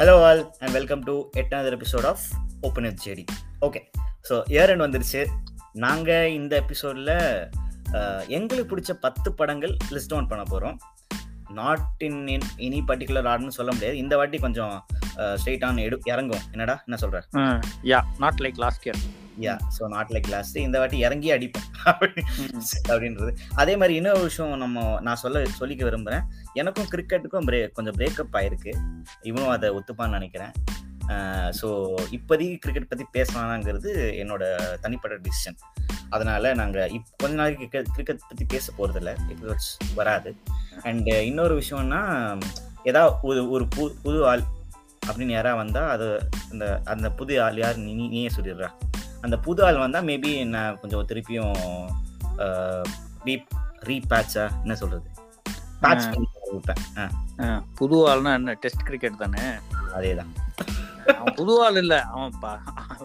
Hello all and welcome to எட்டாவது episode of open with JD okay so year end வந்துருச்சு. நாங்கள் இந்த எபிசோடில் எங்களுக்கு பிடிச்ச பத்து படங்கள் லிஸ்ட் டவுன் பண்ண போகிறோம் not in in any particular ஆர்டர்னு சொல்ல முடியாது. இந்த வாட்டி கொஞ்சம் ஸ்ட்ரெயிட் ஆன் எடு இறங்கும். என்னடா என்ன சொல்கிற yeah not like last year yeah so not like last இந்த வாட்டி இறங்கி அடிப்போம் அப்படின்றது. அதே மாதிரி இன்னொரு விஷயம் நம்ம நான் சொல்ல சொல்லிக்க விரும்புகிறேன் எனக்கும் கிரிக்கெட்டுக்கும் பிரே கொஞ்சம் பிரேக்கப் ஆயிருக்கு. இவனும் அதை ஒத்துப்பான்னு நினைக்கிறேன். ஸோ இப்போதைக்கு கிரிக்கெட் பற்றி பேசலாம்ங்கிறது என்னோட தனிப்பட்ட டிசிஷன் அதனால நாங்கள் இப் கொஞ்ச நாளைக்கு கிரிக்கெட் பற்றி பேச போகிறதில்ல எபிசோட்ஸ் வராது. அண்ட் இன்னொரு விஷயம்னா ஏதாவது ஒரு ஒரு புது புது ஆள் அப்படின்னு யாராவது வந்தால் அது அந்த அந்த புது ஆள் யார் நீ நீயே சொல்லிடுறா. அந்த புது ஆள் வந்தால் மேபி நான் கொஞ்சம் திருப்பியும் ரீ ரீபேட்சா என்ன சொல்கிறது பேட்ச் விட்டேன் புது ஆள்னா என்ன டெஸ்ட் கிரிக்கெட் தானே? அதே தான் அவன் புது ஆள் இல்ல. அவன்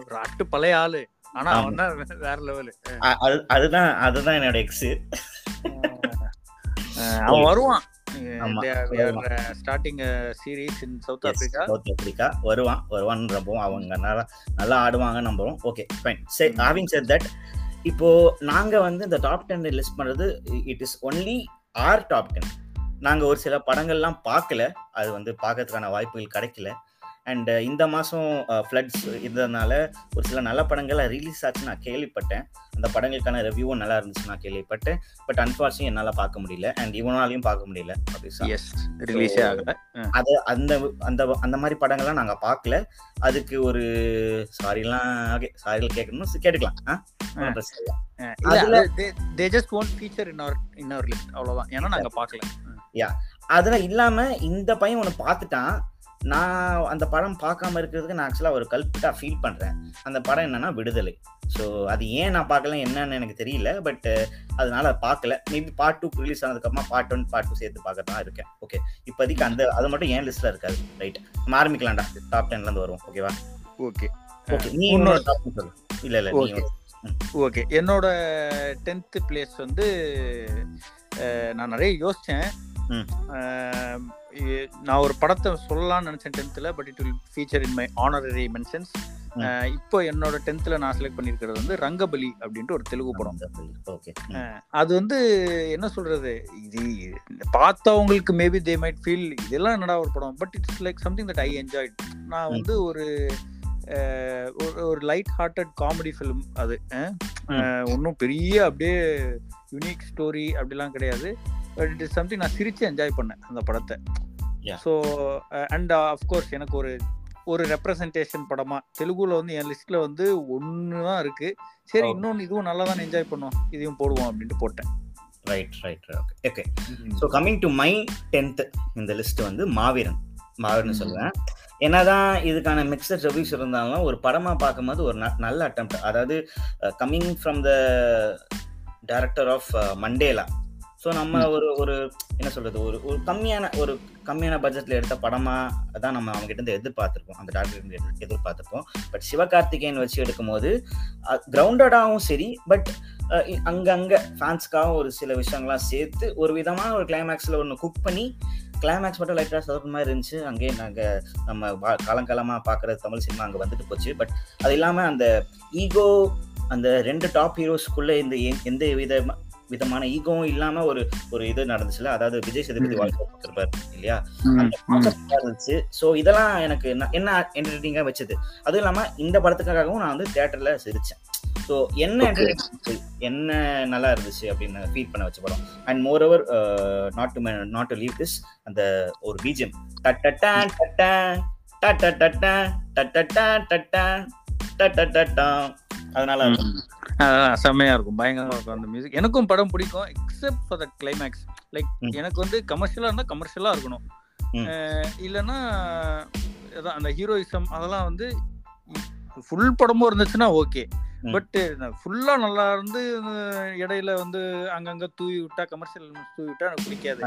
ஒரு அட்டு பழைய ஆளு. ஆனா அவன் வேற லெவலு அதுதான் அதுதான் என்னோட எக்ஸ் அவன் வருவான். Starting series in South Africa South Africa வருவான் வருவான். நம்புவோம் அவங்க நல்லா நல்லா ஆடுவாங்க நம்புறோம். ஓகே ஃபைன் சரி ஹேவிங் செட் தட் இப்போ நாங்க வந்து இந்த டாப் டென் லிஸ்ட் பண்றது it is only our top ten நாங்க ஒரு சில படங்கள்லாம் பார்க்கல. அது வந்து பார்க்கறதுக்கான வாய்ப்புகள் கிடைக்கல. அண்ட் இந்த மாதம் ஃப்ளட்ஸ் இருந்ததுனால ஒரு சில நல்ல படங்கள் ரிலீஸ் ஆச்சு நான் கேள்விப்பட்டேன். அந்த படங்களுக்கான ரிவ்யூவும் நல்லா இருந்துச்சு நான் கேள்விப்பட்டேன். பட் அன்ஃபார்ச்சுனேட் என்னால் பார்க்க முடியல. அண்ட் இவனாலையும் பார்க்க முடியல. ரிலீஸே ஆகல. அது அந்த அந்த அந்த மாதிரி படங்கள்லாம் நாங்கள் பார்க்கல. அதுக்கு ஒரு சாரிலாம் ஓகே சாரிகள் கேட்கணும் கேட்டுக்கலாம். They just one feature in our in our list அவ்வளவுதான். ஏன்னா நாங்க பார்க்கல. யா அதுல இல்லாம இந்த பையன் ஒன்று பார்த்துட்டான். நான் அந்த படம் பார்க்காம இருக்கிறதுக்கு நான் ஆக்சுவலாக ஒரு கல்பிட்டா ஃபீல் பண்ணுறேன் அந்த படம் என்னன்னா விடுதலை. ஸோ அது ஏன் நான் பார்க்கல என்னன்னு எனக்கு தெரியல பட் அதனால பார்க்கல. மேபி பார்ட் டூ ரிலீஸ் ஆனதுக்கப்புறமா பார்ட் ஒன் பார்ட் டூ சேர்த்து பார்க்க தான் இருக்கேன். ஓகே இப்போதைக்கு அந்த அது மட்டும் ஏன் லிஸ்ட்டில் இருக்காது. ரைட் நம்ம ஆரம்பிக்கலாம்டா. டாப் டென்லேருந்து வருவோம். ஓகேவா ஓகே ஓகே நீ உன்னோட டாப் சொல்லு. இல்லை இல்லை நீ ஓகே என்னோட டென்த்து பிளேஸ் வந்து நான் நிறைய யோசித்தேன் நான் ஒரு படத்தை சொல்லலாம்னு நினைச்சேன் டென்த்தில் but it will feature in my. Honorary mentions இப்போ என்னோட டென்த்தில் நான் செலக்ட் பண்ணியிருக்கிறது வந்து ரங்கபலி அப்படின்ட்டு ஒரு தெலுங்கு படம். அது வந்து என்ன சொல்றது? இது பார்த்தவங்களுக்கு மேபி தே மைட் ஃபீல் இதெல்லாம் என்னடா ஒரு படம்? But it's like something that I enjoy நான் வந்து ஒரு ஒரு லைட் ஹார்ட்டட் காமெடி ஃபிலிம் அது. ஒன்றும் பெரிய அப்படியே யுனிக் ஸ்டோரி அப்படிலாம் கிடையாது. பட் இட் இஸ் சம்திங் நான் சிரிச்சு என்ஜாய் பண்ணேன் அந்த படத்தை. ஸோ அண்ட் அஃப்கோர்ஸ் எனக்கு ஒரு ஒரு ரெப்ரசன்டேஷன் படமா தெலுங்குல வந்து என் லிஸ்ட்ல வந்து ஒன்று தான் இருக்கு. சரி இன்னொன்று இதுவும் நல்லா தான் என்ஜாய் பண்ணுவோம் இதையும் போடுவோம் அப்படின்ட்டு போட்டேன். Right right okay okay so coming to my tenth இந்த லிஸ்ட் வந்து மாவீரன். மாவீரன் சொல்லுவேன் என்னதான் இதுக்கான மிக்சட் ரிவ்யூஸ் இருந்தாலும் ஒரு படமா பார்க்கும்போது ஒரு நல்ல அட்டம் அதாவது coming from the director of Mandela so நம்ம ஒரு ஒரு என்ன சொல்றது? ஒரு ஒரு கம்மியான ஒரு கம்மியான பட்ஜெட்ல எடுத்த படமா தான் நம்ம அவங்க கிட்ட இருந்து எதிர்பார்த்திருப்போம் அந்த டாக்டர் எதிர்பார்த்திருப்போம். பட் சிவகார்த்திகேயன் வச்சு எடுக்கும் போது கிரவுண்டடாகவும் சரி பட் அங்கங்க ஃபேன்ஸ்க்காகவும் ஒரு சில விஷயங்கள்லாம் சேர்த்து ஒரு விதமான ஒரு கிளைமேக்ஸ்ல ஒன்று குக் பண்ணி கிளைமேக்ஸ் மட்டும் லைட்டாக சதுர மாதிரி இருந்துச்சு. அங்கேயே நாங்கள் நம்ம காலங்காலமாக பார்க்குற தமிழ் சினிமா அங்கே வந்துட்டு போச்சு. பட் அது இல்லாமல் அந்த ஈகோ அந்த ரெண்டு டாப் ஹீரோஸ்க்குள்ளே இந்த எந்த வித விதமான ஈகோவும் இல்லாம ஒரு ஒரு இது நடந்துச்சுல அதாவது விஜய் சேதுபதி வாழ்க்கை இல்லையா அந்த இருந்துச்சு ஸோ இதெல்லாம் எனக்கு என்ன என்டர்டெய்னிங்கா வச்சது அதுவும் இல்லாம இந்த படத்துக்காகவும் நான் வந்து தேட்டர்ல சிரிச்சேன் ஸோ என்ன என்ன நல்லா இருந்துச்சு அப்படின்னு ஃபீல் பண்ண வச்ச படம் and moreover not to not to leave this அந்த ஒரு பீஜம் டட்டா டட்டா டட்டா டட்டா டட்டா டட்டா அதனால செம்மையா இருக்கும். பயங்கரமா இருக்கும் அந்த மியூசிக் எனக்கும் படம் பிடிக்கும் except for that climax like எனக்கு வந்து கமர்ஷியலா இருந்தா கமர்ஷியலா இருக்கணும். இல்லைன்னா அந்த ஹீரோயிசம் அதெல்லாம் வந்து ஃபுல் படமும் இருந்துச்சுன்னா ஓகே பட் ஃபுல்லா நல்லா இருந்து இடையில வந்து அங்கங்க தூவி விட்டா கமர்ஷியல் தூவி விட்டா எனக்கு பிடிக்காது.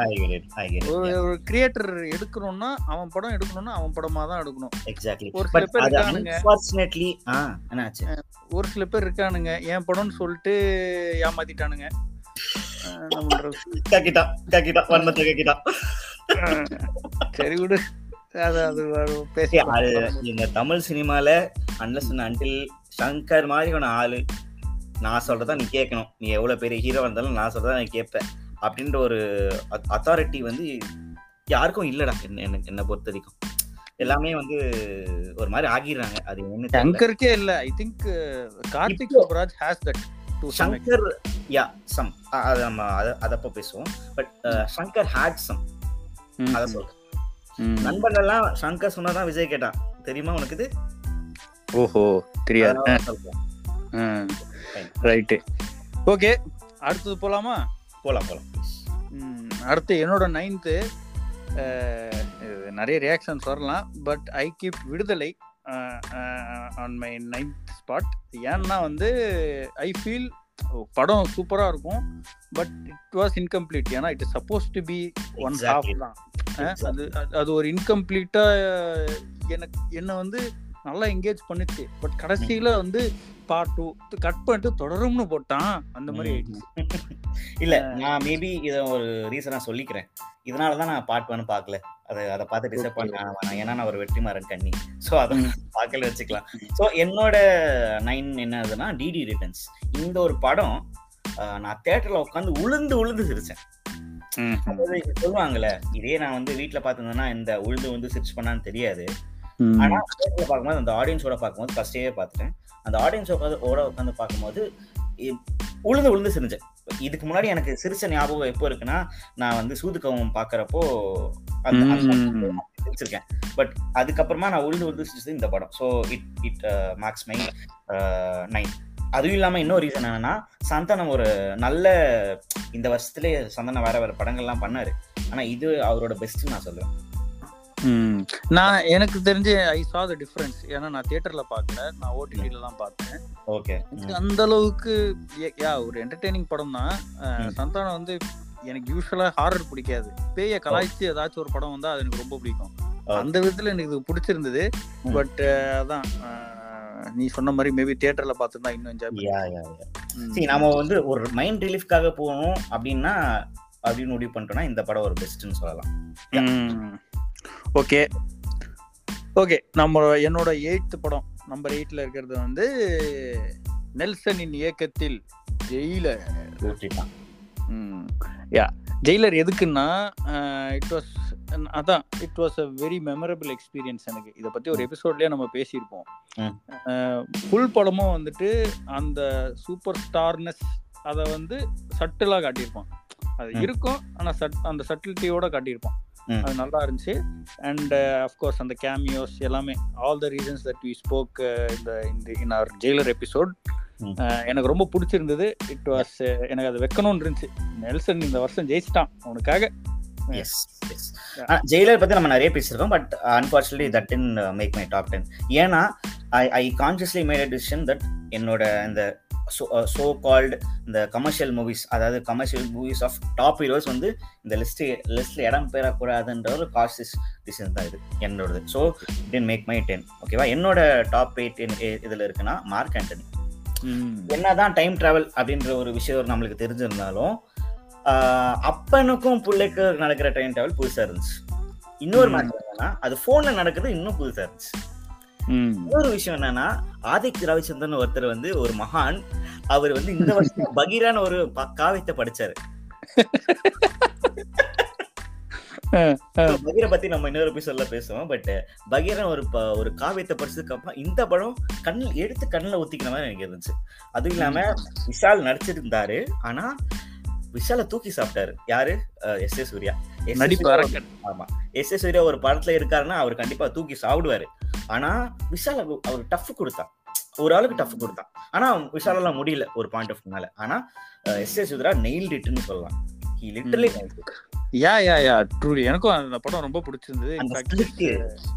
ஒரு கிரியேட்டர் எடுக்கணும்னா அவன் படம் எடுக்கணும்னா அவன் படமா தான் எடுக்கணும். ஒரு சில பேர் இருக்கானுங்க. ஒரு சில பேர் இருக்கானுங்க. என் படம்னு சொல்லிட்டு ஏமாத்திட்டானுங்க. சரி விடு. அது அது பேசி இந்த தமிழ் சினிமால அன்லஸ் அன்டில் சங்கர் மாதிரியான ஆளு. நான் சொல்றதா நீ கேட்கணும் நீ எவ்வளவு பெரிய ஹீரோ இருந்தாலும் நான் சொல்றதா நீ கேட்ப அப்படின்ற ஒரு அத்தாரிட்டி வந்து யாருக்கும் இல்லடா என்ன என்ன பொறுத்த வரைக்கும். எல்லாமே வந்து ஒரு மாதிரி ஆகிடுறாங்க. அது என்ன தெரியல. சங்கருக்கே இல்ல. ஐ திங்க் கார்த்திக் இப்போ- Subbaraj has that Shankar yeah some அது நம்ம அத அதப்ப பேசுவோம். பட் சங்கர் ஹேட் சம் அத சொல்றேன். நண்பன் எல்லாம் சங்கர் சொன்னதான் விஜய் கேட்டான். தெரியுமா உனக்கு இது? ஓஹோ தெரியாது. ரைட்டு. ஓகே அடுத்தது போலாமா? போலாம் போலாம். please. ம், அடுத்து என்னோட நைன்த்து நிறைய ரியாக்ஷன்ஸ் வரலாம் but I keep Viduthalai on my ninth spot ஏன்னா வந்து ஐ ஃபீல் படம் சூப்பராக இருக்கும் பட் இட் வாஸ் இன்கம்ப்ளீட் ஏன்னா it is suppose to be one half. தான். அது- அது ஒரு இன்கம்ப்ளீட்டாக எனக்கு என்ன வந்து நல்லா என்கேஜ் பண்ணுச்சு. பட் கடைசியில் வந்து பார்ட் டூ கட் பண்ணிட்டு தொடரும்னு போட்டான். அந்த மாதிரி ஆயிடுச்சு. இல்ல நான் மேபி இத ஒரு ரீசனா சொல்லிக்கிறேன். இதனால தான் நான் பார்ட் ஒன் பார்க்கல. அதை அதை பார்த்து டிசப்பாயிண்ட் வேணாம். ஏன்னா நான் ஒரு வெற்றிமாறன் கண்ணி. ஸோ அதை. பார்க்கல வச்சுக்கலாம். ஸோ என்னோட நைன் என்னதுன்னா டிடி ரிட்டர்ன்ஸ் இந்த ஒரு படம் நான் தேட்டர்ல உட்காந்து உளுந்து உளுந்து சிரிச்சேன். சொல்லுவாங்கல்ல இதே நான் வந்து வீட்ல பார்த்திருந்தேன்னா இந்த உளுந்து உளுந்து சிரிச்சு பண்ணான்னு தெரியாது. ஆனா பார்க்கும்போது அந்த ஆடியன்ஸோட பார்க்கும்போது ஃபர்ஸ்டே பார்த்துட்டேன். அந்த ஆடியன்ஸ் உட்காந்து ஓட உட்காந்து பார்க்கும்போது உளுந்து உளுந்து சிரிச்சேன் இதுக்கு முன்னாடி எனக்கு சிரிச்ச ஞாபகம் எப்போ இருக்குன்னா நான் வந்து சூதுக்கவும் பார்க்கறப்போ ம். சிரிச்சிருக்கேன். பட் அதுக்கப்புறமா நான் உளுந்து உளுந்து சிரிச்சது இந்த படம். So it it marks my nine அதுவும் இல்லாம இன்னொரு ரீசன் என்னன்னா சந்தானம் ஒரு நல்ல இந்த வருஷத்துலயே சந்தானம் வேற வேற படங்கள்லாம் பண்ணாரு. ஆனா இது அவரோட பெஸ்ட் நான் சொல்லுவேன். நான் எனக்கு தெரிஞ்சு ஐ சா த டிஃபரன்ஸ் ஏன்னா நான் தியேட்டர்ல பார்க்கல நான் ஓடிடில தான் பார்த்தேன். ஓகே. அந்த அளவுக்கு யா ஒரு என்டர்டெய்னிங் படம் தான். சந்தானம் வந்து எனக்கு யூஸ்வலா ஹாரர் பிடிக்காது. பேய கலாய்ச்சி ஏதாச்சும் ஒரு படம் வந்தா அது எனக்கு ரொம்ப பிடிக்கும். அந்த விதத்துல எனக்கு இது பிடிச்சிருந்தது. பட் அதான் நீ சொன்ன மாதிரி மேபி தியேட்டர்ல பார்த்துருந்தா இன்னும் என்ஜாய் சரி நாம வந்து ஒரு மைண்ட் ரிலீஃப்காக போகணும் அப்படின்னா அப்படின்னு முடிவு பண்ணிட்டோம்னா இந்த படம் ஒரு பெஸ்ட்னு சொல்லலாம். ஓகே. ஓகே நம்ம என்னோட எயித்து படம் நம்பர் எயிட்ல இருக்கிறது வந்து நெல்சனின் இயக்கத்தில் ஜெயிலர். யா ஜெயிலர் எதுக்குன்னா இட் வாஸ் அதான் it was a very memorable experience எனக்கு. இதை பத்தி ஒரு எபிசோட்லயே நம்ம பேசியிருப்போம். ஃபுல் படமும் வந்துட்டு அந்த சூப்பர் ஸ்டார்னஸ் அதை வந்து சட்டிலாக காட்டியிருப்பான். அது. இருக்கும் ஆனா சட் அந்த சட்டிலிட்டியோட காட்டியிருப்பான். அது நல்லா இருந்துச்சு. அண்ட் அஃப்கோர்ஸ் அந்த கேமியோஸ் எல்லாமே all the reasons that we spoke இந்த இந்த இன் அவர் ஜெயிலர் எபிசோட். எனக்கு ரொம்ப பிடிச்சிருந்தது. இட் வாஸ் எனக்கு அது வைக்கணும்னு இருந்துச்சு. நெல்சன் இந்த வருஷம் ஜெயிச்சிட்டான் அவனுக்காக எஸ் எஸ் ஜெயிலர் பத்தி நம்ம நிறைய பேசியிருக்கோம் but unfortunately that in make my top ten ஏன்னா I I consciously made a decision that என்னோட இந்த சோ கால்டு இந்த கமர்ஷியல் மூவிஸ் அதாவது commercial movies of top heroes வந்து இந்த லிஸ்ட் லிஸ்ட்ல இடம் பெறக்கூடாதுன்ற ஒரு கான்சியஸ் டிசிஷன் தான் இது என்னோடது. So it make my ten ஓகேவா என்னோட டாப் எயிட் இதுல இருக்குன்னா மார்க் ஆண்டனி. என்னதான் டைம் டிராவல் அப்படின்ற ஒரு விஷயம் நம்மளுக்கு தெரிஞ்சிருந்தாலும் அப்பனுக்கும் பிள்ளைக்கு நடக்கிற டைம் டிராவல் புதுசா இருந்துச்சு. இன்னொரு ம். மேட்டர் என்னன்னா அது போன்ல நடக்குது இன்னும் புதுசா இருந்துச்சு. இன்னொரு விஷயம் என்னன்னா ஆதித்ய ரவிச்சந்திரன் ஒருத்தர் வந்து ஒரு மகான். அவர் வந்து இந்த வருஷம் பகீரான ஒரு காவியத்தை படிச்சாரு. பகீரை பத்தி நம்ம இன்னொரு எபிசோட்ல பேசுவோம். பட் பகீரன் ஒரு ஒரு காவியத்தை படிச்சதுக்கு அப்புறம் இந்த படம் கண்ணில் எடுத்து கண்ணில் ஊத்திக்கிற மாதிரி எனக்கு இருந்துச்சு. அதுவும் இல்லாம விஷால் நடிச்சிருந்தாரு. ஆனா விஷால தூக்கி சாப்பிட்டாரு. யாரு? S A Surya. ஆமா. எஸ் ஏ சூர்யா ஒரு படத்துல இருக்காருன்னா அவர் கண்டிப்பா தூக்கி சாப்பிடுவாரு. ஆனா விஷால் அவ- அவர் டஃப் கொடுத்தான். ஒரு ஆளுக்கு டஃப் கொடுத்தான். ஆனா விஷாலெல்லாம் முடியல ஒரு பாயிண்ட் ஆஃப் மேல. ஆனா எஸ் ஏ சூர்யா நெயில் இட்னு சொல்லலாம். யா யா யா ட்ரூலி எனக்கும் அந்த படம் ரொம்ப பிடிச்சிருந்தது.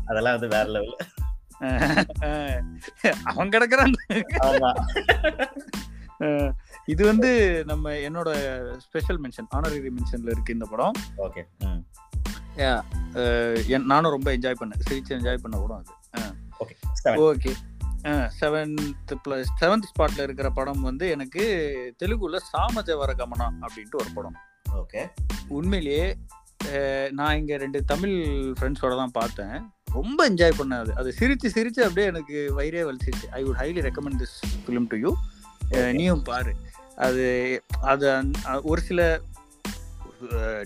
அதெல்லாம் வந்து வேற லெவல் அவன் கிடக்குறான். இது வந்து நம்ம என்னோட ஸ்பெஷல் மென்ஷன் ஆனரரி மென்ஷன்ல இருக்கு இந்த படம். ஓகே நானும் ரொம்ப என்ஜாய் பண்ணேன். சிரிச்சு என்ஜாய் பண்ண படம் அது. Okay okay seventh plus seventh ஸ்பாட்ல இருக்கிற படம் வந்து எனக்கு தெலுங்குல சாமஜவர கமனா அப்படின்ட்டு ஒரு படம். ஓகே உண்மையிலேயே நான் இங்க ரெண்டு தமிழ் ஃப்ரெண்ட்ஸோட தான் பார்த்தேன். ரொம்ப என்ஜாய் பண்ணேன் அது. அது சிரிச்சு சிரிச்சு அப்படியே எனக்கு வயிறே வலிச்சிச்சு I would highly recommend this film to you நீயும் பாரு. அது அது ஒரு சில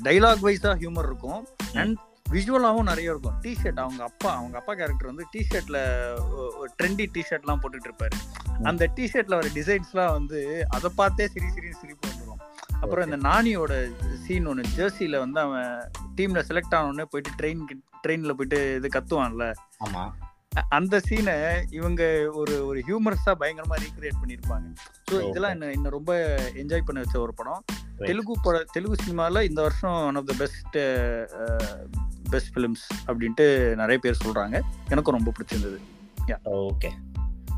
டைலாக் வைஸா ஹியூமர் இருக்கும். அண்ட் விஷுவலாகவும் நிறைய இருக்கும். டிஷர்ட் அவங்க அப்பா அவங்க அப்பா கேரக்டர் வந்து டிஷர்ட்ல ட்ரெண்டி டிஷர்ட்லாம் போட்டுட்டு இருப்பாரு. அந்த டிஷர்ட்ல வர டிசைன்ஸ்லாம் வந்து அதை பார்த்தே சிரி சிரி சிரிப்பு வந்துடும் அப்புறம் இந்த நானியோட சீன் ஒன்று ஜெர்சியில வந்து அவன் டீம்ல செலக்ட் ஆனோடனே போயிட்டு ட்ரெயின் ட்ரெயின்ல போயிட்டு இது கத்துவான்ல. அந்த சீனை இவங்க ஒரு ஒரு ஹியூமரஸா பயங்கரமா ரீக்ரியேட் பண்ணிருப்பாங்க. ஸோ இதெல்லாம் என்ன என்ன ரொம்ப என்ஜாய் பண்ண வச்ச ஒரு படம். தெலுங்கு பட தெலுங்கு சினிமால இந்த வருஷம் one of the best best films அப்படின்ட்டு நிறைய பேர் சொல்றாங்க. எனக்கும் ரொம்ப பிடிச்சிருந்தது. Okay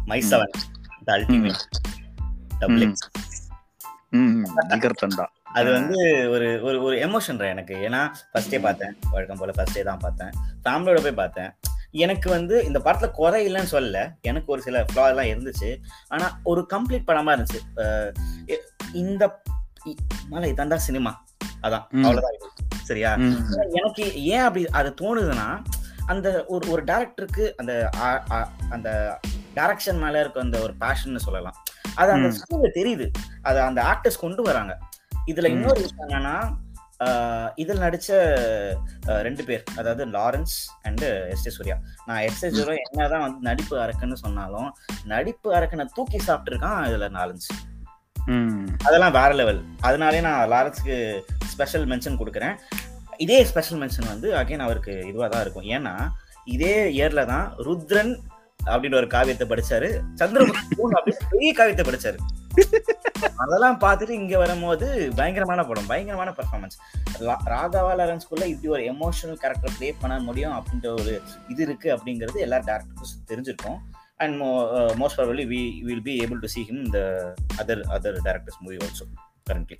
my. Seven the ultimate அது வந்து ஒரு ஒரு ஒரு எமோஷன் எனக்கு. ஏன்னா ஃபர்ஸ்டே பார்த்தேன். வழக்கம் போல ஃபர்ஸ்டே தான் பார்த்தேன். ஃபேமிலியோட போய் பார்த்தேன். எனக்கு வந்து இந்த படத்துல குறை இல்லைன்னு சொல்லல. எனக்கு ஒரு சில ஃப்ளா எல்லாம் இருந்துச்சு. ஆனா ஒரு கம்ப்ளீட் படமா இருந்துச்சு. இந்த மலை இதான் சினிமா அதான். அவ்வளவுதான் சரியா? எனக்கு ஏன் அப்படி அது தோணுதுன்னா அந்த ஒரு ஒரு டேரக்டருக்கு அந்த அந்த டைரக்ஷன் மேல இருக்க அந்த ஒரு பேஷன் சொல்லலாம். அது அந்த ஸ்கூல்ல தெரியுது. அது அந்த ஆக்டர்ஸ் கொண்டு வராங்க. இதுல இன்னொரு விஷயம் என்னன்னா இதில் நடிச்ச ரெண்டு பேர் அதாவது Lawrence and S A Surya. நான் எஸ் ஏ சூர்யா என்னதான் வந்து நடிப்பு அரக்குன்னு சொன்னாலும் நடிப்பு அரக்கனை தூக்கி சாப்பிட்டுருக்கான் இதுல லாரன்ஸ். அதெல்லாம் வேற லெவல் அதனாலே நான் லாரன்ஸ்க்கு ஸ்பெஷல் மென்ஷன் கொடுக்குறேன். இதே ஸ்பெஷல் மென்ஷன் வந்து அகைன் அவருக்கு இதுவாக தான் இருக்கும். ஏன்னா இதே இயர்ல தான் ருத்ரன் அப்படின்னு ஒரு காவியத்தை படிச்சாரு. சந்திரமுகி அப்படின்னு பெரிய காவியத்தை படிச்சாரு. அதெல்லாம் பார்த்துட்டு இங்க வரும்போது பயங்கரமான படம் பயங்கரமான பெர்ஃபார்மன்ஸ் ராகவா லாரன்ஸ்குள்ள இப்படி ஒரு எமோஷனல் கேரக்டர் பிளே பண்ண முடியும் அப்படின்ற ஒரு இது இருக்கு அப்படிங்கிறது எல்லா டேரக்டர்ஸும் தெரிஞ்சிருக்கும். And most probably we will be able to see him இந்த other other directors movie also currently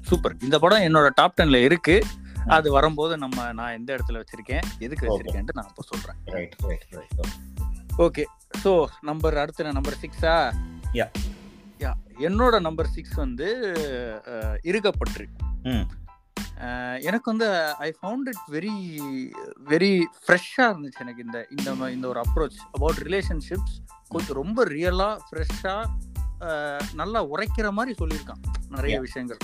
super இந்த படம் என்னோட டாப் டென்ல இருக்கு. அது வரும்போது நம்ம நான் எந்த இடத்துல வச்சிருக்கேன் எதுக்கு வச்சிருக்கேன்ட்டு நான் இப்போ சொல்றேன். Right right right okay so number அடுத்த நம்பர் சிக்ஸா யா என்னோட நம்பர் சிக்ஸ் வந்து இருக்கப்பற்று எனக்கு வந்து I found it very very ஃப்ரெஷ்ஷாக இருந்துச்சு எனக்கு இந்த இந்த இந்த ஒரு அப்ரோச் அபவுட் ரிலேஷன்ஷிப்ஸ் கொஞ்சம் ரொம்ப ரியலாக ஃப்ரெஷ்ஷாக நல்லா உரைக்கிற மாதிரி சொல்லியிருக்கான் நிறைய விஷயங்கள்.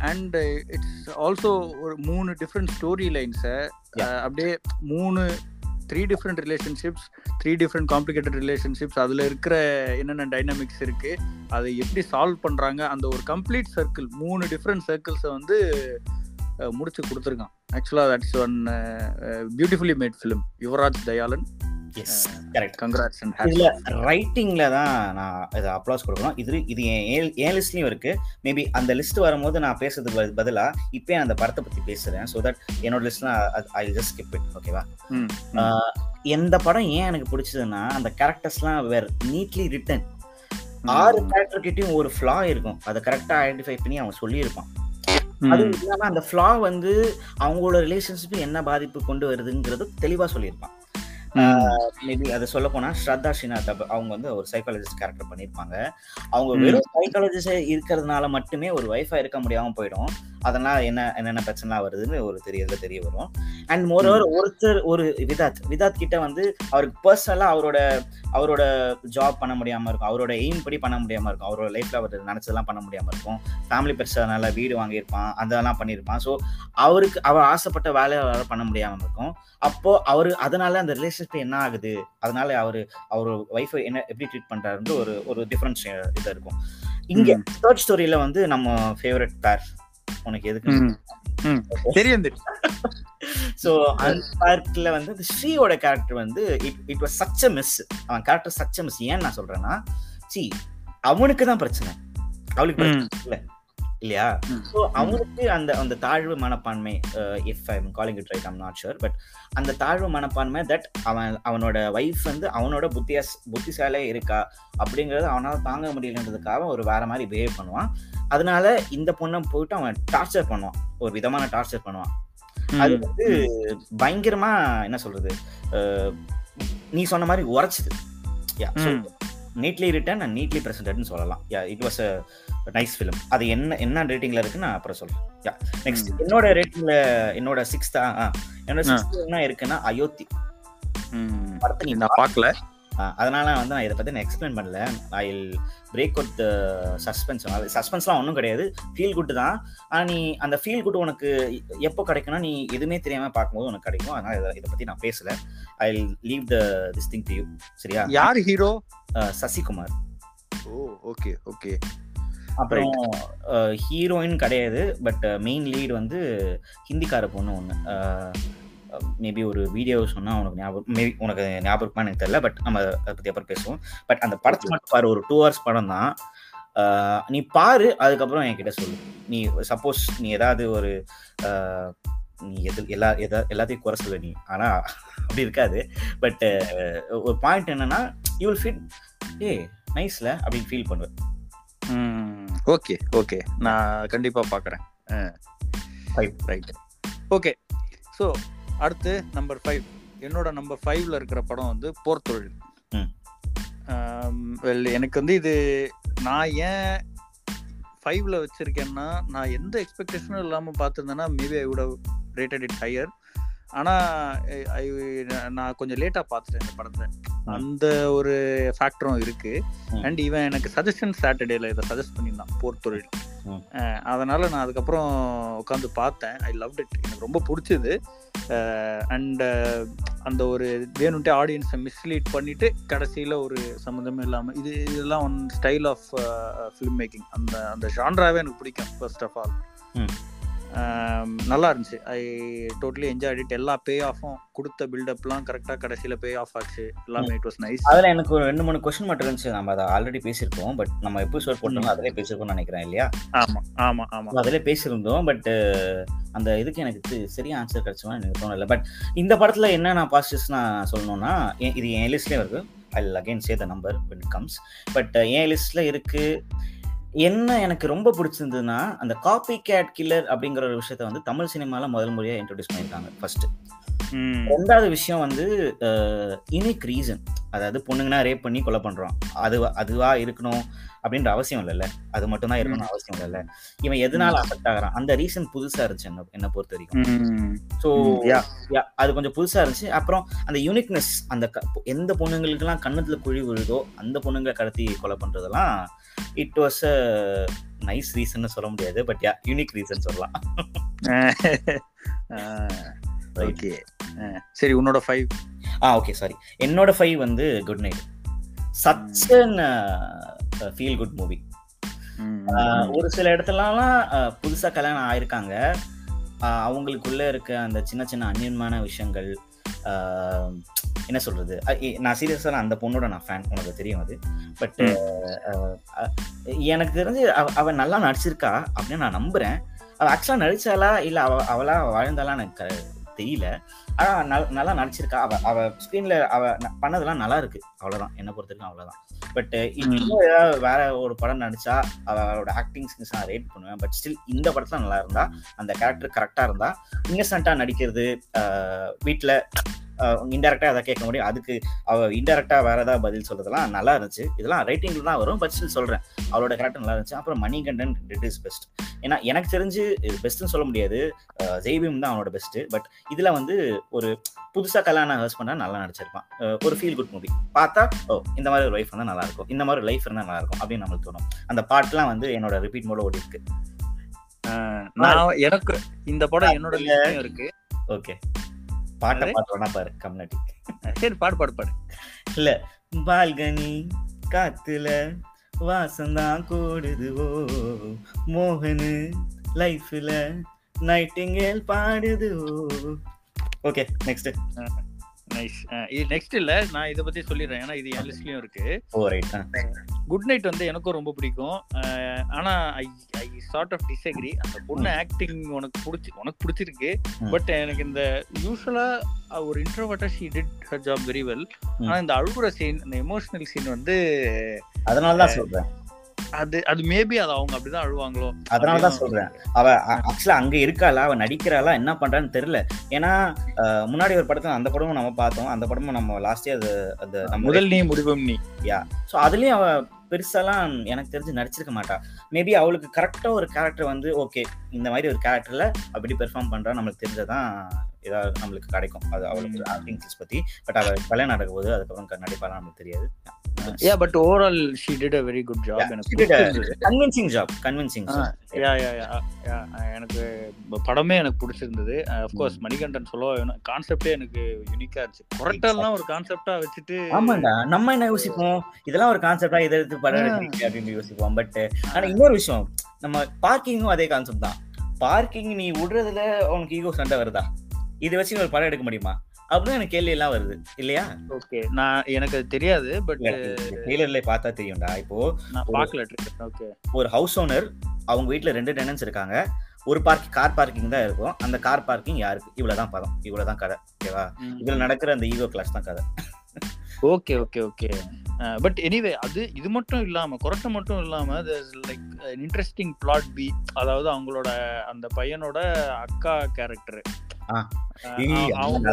அண்ட் இட்ஸ் ஆல்சோ ஒரு மூணு டிஃப்ரெண்ட் ஸ்டோரி லைன்ஸை அப்படியே மூணு three different relationships three different complicated relationships அதில் இருக்கிற என்னென்ன டைனாமிக்ஸ் இருக்குது அதை எப்படி சால்வ் பண்ணுறாங்க அந்த ஒரு கம்ப்ளீட் சர்க்கிள் மூணு டிஃப்ரெண்ட் சர்க்கிள்ஸை வந்து முடிச்சு கொடுத்துருக்கான். ஆக்சுவலாக that's one beautifully made film Yuvaraj Dhayalan congrats இதுல ரைட்டிங்ல தான் நான் இதை அப்ளாஸ் கொடுக்கணும். இது இது என் என் லிஸ்ட்லயும் இருக்கு. மேபி அந்த லிஸ்ட் வரும்போது நான் பேசுறதுக்கு பதிலா இப்போ அந்த படத்தை பத்தி பேசுறேன். ஸோ தட் என்னோட லிஸ்ட்ல ஐ ஜஸ்ட் ஸ்கிப் இட் ஓகேவா எந்த படம் ஏன் எனக்கு பிடிச்சதுன்னா அந்த கேரக்டர்ஸ்லாம் வேற நீட்லி ரிட்டன் ஆறு கேரக்டர் கிட்டயும் ஒரு ஃபிளா இருக்கும். அதை கரெக்டா ஐடென்டிஃபை பண்ணி அவன் சொல்லியிருப்பான். அது இல்லாம அந்த ஃபிளா வந்து அவங்களோட ரிலேஷன்ஷிப் என்ன பாதிப்பு கொண்டு வருதுங்கிறது தெளிவா சொல்லியிருப்பான். மேபி அதை சொல்ல போனா ஸ்ரத்தா ஸ்ரீநாத் அவங்க வந்து ஒரு சைக்காலஜிஸ்ட் கேரக்டர் பண்ணியிருப்பாங்க. அவங்க வெறும் சைக்காலஜிஸ்ட் இருக்கிறதுனால மட்டுமே ஒரு ஒய்ஃபா இருக்க முடியாம போயிடும். அதெல்லாம் என்ன என்னென்ன பிரச்சனை வருதுன்னு ஒரு தெரியல தெரிய வரும். அண்ட் மோர் ஓவர் ஒருத்தர் ஒரு விதாத் விதாத் கிட்ட வந்து அவருக்கு பர்சனலா அவரோட அவரோட ஜாப் பண்ண முடியாம இருக்கும். அவரோட எய்ம் படி பண்ண முடியாம இருக்கும். அவரோட லைஃப்ல அவர் நினைச்சதெல்லாம் பண்ண முடியாம இருக்கும். ஃபேமிலி பிரச்சனால வீடு வாங்கியிருப்பான். அதெல்லாம் பண்ணியிருப்பான். ஸோ அவருக்கு அவர் ஆசைப்பட்ட வேலையை பண்ண முடியாம இருக்கும். அப்போ அவரு அதனால அந்த ரிலேஷன்ஷிப் என்ன ஆகுது? அதனால அவரு அவர் ஒய்ஃபை என்ன எப்படி ட்ரீட் பண்றாருன்னு ஒரு ஒரு டிஃபரன்ஸ் இது இருக்கும். இங்க தேர்ட் ஸ்டோரியில வந்து நம்ம ஃபேவரட் பேர் உனக்கு எதுக்கு? தெரியும் ஸோ அந்த பார்ட்ல வந்து அந்த ஸ்ரீயோட கேரக்டர் வந்து it it was such miss அவன் கேரக்டர் சச் மிஸ் ஏன் நான் சொல்றேன்னா சி அவனுக்கு தான் பிரச்சனை. அவளுக்கு பிரச்சனை இல்லை. இல்லையா? ஸோ அவனுக்கு அந்த அந்த தாழ்வு மனப்பான்மை if I calling it right I'm not sure but அந்த தாழ்வு மனப்பான்மை தட் அவன் அவனோட ஒய்ஃப் வந்து அவனோட புத்தியா புத்திசாலே இருக்கா அப்படிங்கறது அவனால் தாங்க முடியலன்றதுக்காக ஒரு வேற மாதிரி பிஹேவ் பண்ணுவான். அதனால இந்த பொண்ணை போயிட்டு அவன் டார்ச்சர் பண்ணுவான். ஒரு விதமான டார்ச்சர் பண்ணுவான். அது வந்து பயங்கரமா என்ன சொல்றது? நீ சொன்ன மாதிரி உரைச்சுது. நீட்லி ரிட்டன் அண்ட் நீட்லி ப்ரெசன்டட்னு சொல்லலாம். Yeah it was nice film அது என்ன என்ன ரேட்டிங்ல இருக்குன்னு நான் அப்புறம் சொல்றேன். Yeah next. என்னோட ரேட்டிங்ல என்னோட சிக்ஸ்தா என்னோட. சிக்ஸ்த் என்ன இருக்குன்னா அயோத்தி. படத்தை நீ நான் பார்க்கல அதனால வந்து நான் இதை பத்தி நான் எக்ஸ்பிளைன் பண்ணல. ஐ பிரேக் அவுட் சஸ்பென்ஸ் சஸ்பென்ஸ்லாம் ஒன்றும் கிடையாது. ஃபீல் குட் தான். ஆனால் நீ அந்த ஃபீல் குட் உனக்கு எப்போ கிடைக்கும்னா நீ எதுவுமே தெரியாம பார்க்கும்போது உனக்கு கிடைக்கும். அதனால இதை இதை பத்தி நான் பேசல. I leave the this thing to you சரியா? யார் hero Sasikumar. Oh okay okay அப்புறம் ஹீரோயின் கிடையாது. பட் மெயின் லீட் வந்து ஹிந்திக்கார பொண்ணு ஒன்று மேபி ஒரு வீடியோ சொன்னால் உனக்கு ஞாபகம் மேபி உனக்கு ஞாபகம் இருக்குமா எனக்கு தெரியல பட் நம்ம அதை பற்றி அப்புறம் பேசுவோம். பட் அந்த படத்தை மட்டும் பாரு ஒரு டூ ஹவர்ஸ் படம் தான். நீ பாரு அதுக்கப்புறம் என்கிட்ட சொல்லு. நீ சப்போஸ் நீ ஏதாவது ஒரு நீ எது எல்லா எதா எல்லாத்தையும் குறை சொல்ல நீ. ஆனால் அப்படி இருக்காது. பட் ஒரு பாயிண்ட் என்னன்னா யூ வில் ஃபீல் ஏ நைஸ்ல அப்படின்னு ஃபீல் பண்ணுவேன். ஓகே ஓகே நான் கண்டிப்பா பார்க்குறேன் Five. ரைட் ஓகே ஸோ அடுத்து நம்பர் ஃபைவ் என்னோட நம்பர் ஃபைவ்ல இருக்கிற படம் வந்து போர் தொழில். வெல் எனக்கு வந்து இது நான் ஏன் ஃபைவ்ல வச்சிருக்கேன்னா நான் எந்த எக்ஸ்பெக்டேஷனும் இல்லாமல் பார்த்துருந்தேன்னா maybe I would rated it higher ஆனால் ஐ நான் கொஞ்சம் லேட்டாக பார்த்துட்டேன் இந்த படத்தை. அந்த ஒரு ஃபேக்டரும் இருக்கு. அண்ட் இவன் எனக்கு சஜஷன் சாட்டர்டேல இதை சஜஸ்ட் பண்ணியிருந்தான் போர் தொழில் ம். அஹ் அதனால நான் அதுக்கப்புறம் உட்காந்து பார்த்தேன். ஐ லவ் இட் எனக்கு ரொம்ப பிடிச்சது. அண்ட் அந்த ஒரு வேணுன்ட்டே ஆடியன்ஸை மிஸ்லீட் பண்ணிட்டு கடைசியில் ஒரு சம்மந்தமே இல்லாமல் இது இதெல்லாம் one style of film making அந்த அந்த ஜான்ராவே எனக்கு பிடிக்கும் ஃபர்ஸ்ட் ஆஃப் ஆல். நல்லா இருந்துச்சு. ஐ டோட்டலி என்ஜாய் இட் எல்லா பே ஆஃபும் கொடுத்த பில்டப்லாம் கரெக்டாக கடைசியில் பே ஆஃப் ஆச்சு. எல்லாமே இட் வாஸ் நைஸ் அதுல எனக்கு ஒரு ரெண்டு மூணு கொஸ்டின் மட்டும் இருந்துச்சு. நம்ம அதை ஆல்ரெடி பேசியிருக்கோம் பட் நம்ம எபிசோட் போட்டோம் அதிலே பேசியிருக்கோம்னு நினைக்கிறேன் இல்லையா? ஆமா ஆமா ஆமா. அதிலே பேசியிருந்தோம். பட் அந்த இதுக்கு எனக்கு சரியா ஆன்சர் கிடைச்சுமா எனக்கு தோணல. பட் இந்த படத்துல என்ன நான் பாசிட்டிவ்ஸ் நான் சொல்லணும்னா இது என் லிஸ்ட்லயே இருக்கு I again say the number it comes. But என் லிஸ்ட்ல இருக்கு. என்ன எனக்கு ரொம்ப பிடிச்சிருந்ததுன்னா அந்த காப்பி கேட் கில்லர் அப்படிங்கிற ஒரு விஷயத்த வந்து தமிழ் சினிமால முதல் முறையா இன்ட்ரோடியூஸ் பண்ணியிருக்காங்க ஃபர்ஸ்ட் ரெண்டாவது விஷயம் வந்து யூனிக் ரீசன் அதாவது பொண்ணுங்கன்னா ரேப் பண்ணி கொலை பண்றோம். அது அதுவா இருக்கணும் அப்படின்ற அவசியம் இல்லைல்ல. அது மட்டும் தான் இருக்கணும் அவசியம் இல்லைல்ல. இவன் எதனால அஃபெக்ட் ஆகுறான்? அந்த ரீசன் புதுசா இருந்துச்சு என்ன என்ன பொறுத்த வரைக்கும். ஸோ. அது கொஞ்சம் புதுசா இருந்துச்சு. அப்புறம் அந்த யூனிக்னஸ் அந்த எந்த பொண்ணுங்களுக்கெல்லாம் கண்ணத்துல குழி விழுதோ அந்த பொண்ணுங்களை கடத்தி கொலை பண்றதெல்லாம் it was a nice reason சொல்ல முடியாது பட் யா யூனிக் ரீசன் சொல்லலாம். ஓகே சரி உன்னோட ஃபைவ் ஆ ஓகே சாரி என்னோட ஃபைவ் வந்து good night such feel good movie ஒரு சில இடத்துலலாம் அஹ், புதுசா கல்யாணம் ஆயிருக்காங்க. அவங்களுக்குள்ள இருக்க அந்த சின்ன சின்ன அந்நியமான விஷயங்கள் என்ன சொல்றது? நான் சீரியஸாக அந்த பொண்ணோட நான் ஃபேன் உனக்கு தெரியும் அது. பட் எனக்கு தெரிஞ்சு அவ- அவ நல்லா நடிச்சிருக்கா அப்படின்னு நான் நம்புறேன். அவ ஆக்சுவலா நடிச்சாலா இல்ல அவ அவளா வாழ்ந்தாலா எனக்கு தெரியல. ஆனா நல்- நல்லா நடிச்சிருக்கா. அவ அவ ஸ்க்ரீன்ல அவ பண்ணதெல்லாம் நல்லா இருக்கு. அவ்வளவுதான். என்ன பொறுத்த வரைக்கும் அவ்வளவுதான். பட் இன்னும் ஏதாவது வேற ஒரு படம் நடிச்சா அவளோட ஆக்டிங் ஸ்கில்ஸ் நான் ரேட் பண்ணுவேன். பட் ஸ்டில் இந்த படத்துல நல்லா இருந்தா அந்த கேரக்டர் கரெக்டா இருந்தா இன்னசென்ட்டா நடிக்கிறது ஆஹ் வீட்ல இன்டெரக்டா அதை கேட்க முடியும்? அதுக்கு அவ இன்டெரக்டா வேற ஏதாவது பதில் சொல்றதெல்லாம் நல்லா இருந்துச்சு. இதெல்லாம் ரைட்டிங்ல தான் வரும் பட் ஸ்டில் சொல்றேன். அவளோட கேரக்டர் நல்லா இருந்துச்சு. அப்புறம் மணிகண்டன் டிட் இஸ் பெஸ்ட் ஏன்னா எனக்கு தெரிஞ்சு பெஸ்ட்னு சொல்ல முடியாது. ஜெய்பீம் தான் அவனோட பெஸ்ட் பட் இதுல வந்து ஒரு புதுசா கல்யாணம் ஹஸ்பண்டா நல்லா நடிச்சிருப்பான். ஒரு ஃபீல் குட் மூவி பார்த்தா ஓ இந்த மாதிரி ஒரு லைஃப் இருந்தா நல்லா இருக்கும். இந்த மாதிரி லைஃப் இருந்தா நல்லா இருக்கும். அப்படின்னு நம்மளுக்கு தோணும். அந்த பாட்டுலாம் வந்து என்னோட ரிப்பீட் மோட ஓடி இருக்கு. நான் எனக்கு இந்த படம் என்னோட இருக்கு. ஓகே பாட்டை வேணா பாரு கம்னாட்டி சரி பாடு பாடு பாடு. இல்ல பால்கனி காத்துல வாசந்தான் கூடுதுவோ மோகனு லைஃப்ல நைட்டிங்கேல் பாடுதுவோ ஓகே நெக்ஸ்ட் நைஸ் இது நெக்ஸ்ட் இல்ல நான் இத பத்தி சொல்லிடுறேன். ஏன்னா இது என் லிஸ்ட்லயும் இருக்கு. ஓ ரைட் குட் நைட் வந்து எனக்கும் ரொம்ப பிடிக்கும். அஹ் ஆனா I I sort of disagree அந்த பொண்ணு ஆக்டிங் உனக்கு பிடிச்சி உனக்கு பிடிச்சிருக்கு. பட் எனக்கு இந்த யூஸ்வலா ஒரு இன்ட்ரோவர்ட்டா she did her job very well ம். ஆனா இந்த அழுகுற சீன் இந்த எமோஷனல் சீன் வந்து அதனால தான் சொல்றேன். அது அது மேபி அது அவங்க அப்படிதான் அழுவாங்களோ? அதனால தான் சொல்றேன். அவ ஆக்சுவலா அங்க இருக்காளா? அவ நடிக்கிறாளா? என்ன பண்றான்னு தெரியல. ஏன்னா அஹ், முன்னாடி ஒரு படத்துல அந்த படமும் நம்ம பார்த்தோம். அந்த படமும் நம்ம லாஸ்ட் அது அது நம்ம முதல் நீ முடிவும் நீ. ஸோ அதுலயும் அவ பெருசாலாம் எனக்கு தெரிஞ்சு நடிச்சிருக்க மாட்டா. மேபி அவளுக்கு கரெக்டா ஒரு கேரக்டர் வந்து ஓகே இந்த மாதிரி ஒரு கேரக்டர்ல அப்படி பெர்ஃபார்ம் பண்றா நம்மளுக்கு தெரிஞ்சதான் ஏதாவது நம்மளுக்கு கிடைக்கும். அது அவளுக்கு ஆக்டிங் ஸ்கில்ஸ் பத்தி. பட் அவ கல்யாணம் நடக்க போது அதுக்கப்புறம் நடிப்பாலாம் நமக்கு தெரியாது. Yeah but overall she did a very good job எனக்கு. கன்வின்சிங் ஜாப் கன்வின்சிங் ஆ, யா யா யா எனக்கு படமே எனக்கு பிடிச்சிருந்தது. அஃப்கோர்ஸ் மணிகண்டன் சொல்ல வேணும். கான்செப்டே எனக்கு யூனிக்கா இருந்துச்சு. கொரட்டெல்லாம் ஒரு கான்செப்டா வச்சுட்டு ஆமாண்டா. நம்ம என்ன யோசிப்போம்? இதெல்லாம் ஒரு கான்செப்டா இதை எடுத்து படம். எடுக்கிறீங்க அப்படின்னு யோசிப்போம். பட் ஆனா இன்னொரு விஷயம். நம்ம பார்க்கிங்கும் அதே கான்செப்ட் தான். பார்க்கிங் நீ விடுறதுல உனக்கு ஈகோ சண்டை வருதா? இதை வச்சு ஒரு படம் எடுக்க முடியுமா? அப்படின்னு எனக்கு கேள்வி எல்லாம் வருது. இல்லையா? ஓகே நான் எனக்கு அது தெரியாது பட் ட்ரெய்லர்ல பார்த்தா தெரியும்டா. இப்போ நான் பார்க்கல ஓகே ஒரு ஹவுஸ் ஓனர் அவங்க வீட்ல ரெண்டு டெனன்ஸ் இருக்காங்க. ஒரு பார்க் கார் பார்க்கிங் தான் இருக்கும். அந்த கார் பார்க்கிங் யாருக்கு? இவ்வளவுதான் பதம் இவ்வளவுதான் கதை. ஓகேவா? இதுல நடக்கிற அந்த ஈகோ கிளாஸ் தான் கதை. Okay okay okay. But anyway அது இது மட்டும் இல்லாம கொரட்டை மட்டும் இல்லாம லைக் இன்ட்ரெஸ்டிங் பிளாட் பி அதாவது அவங்களோட அந்த பையனோட அக்கா கேரக்டர் அவங்க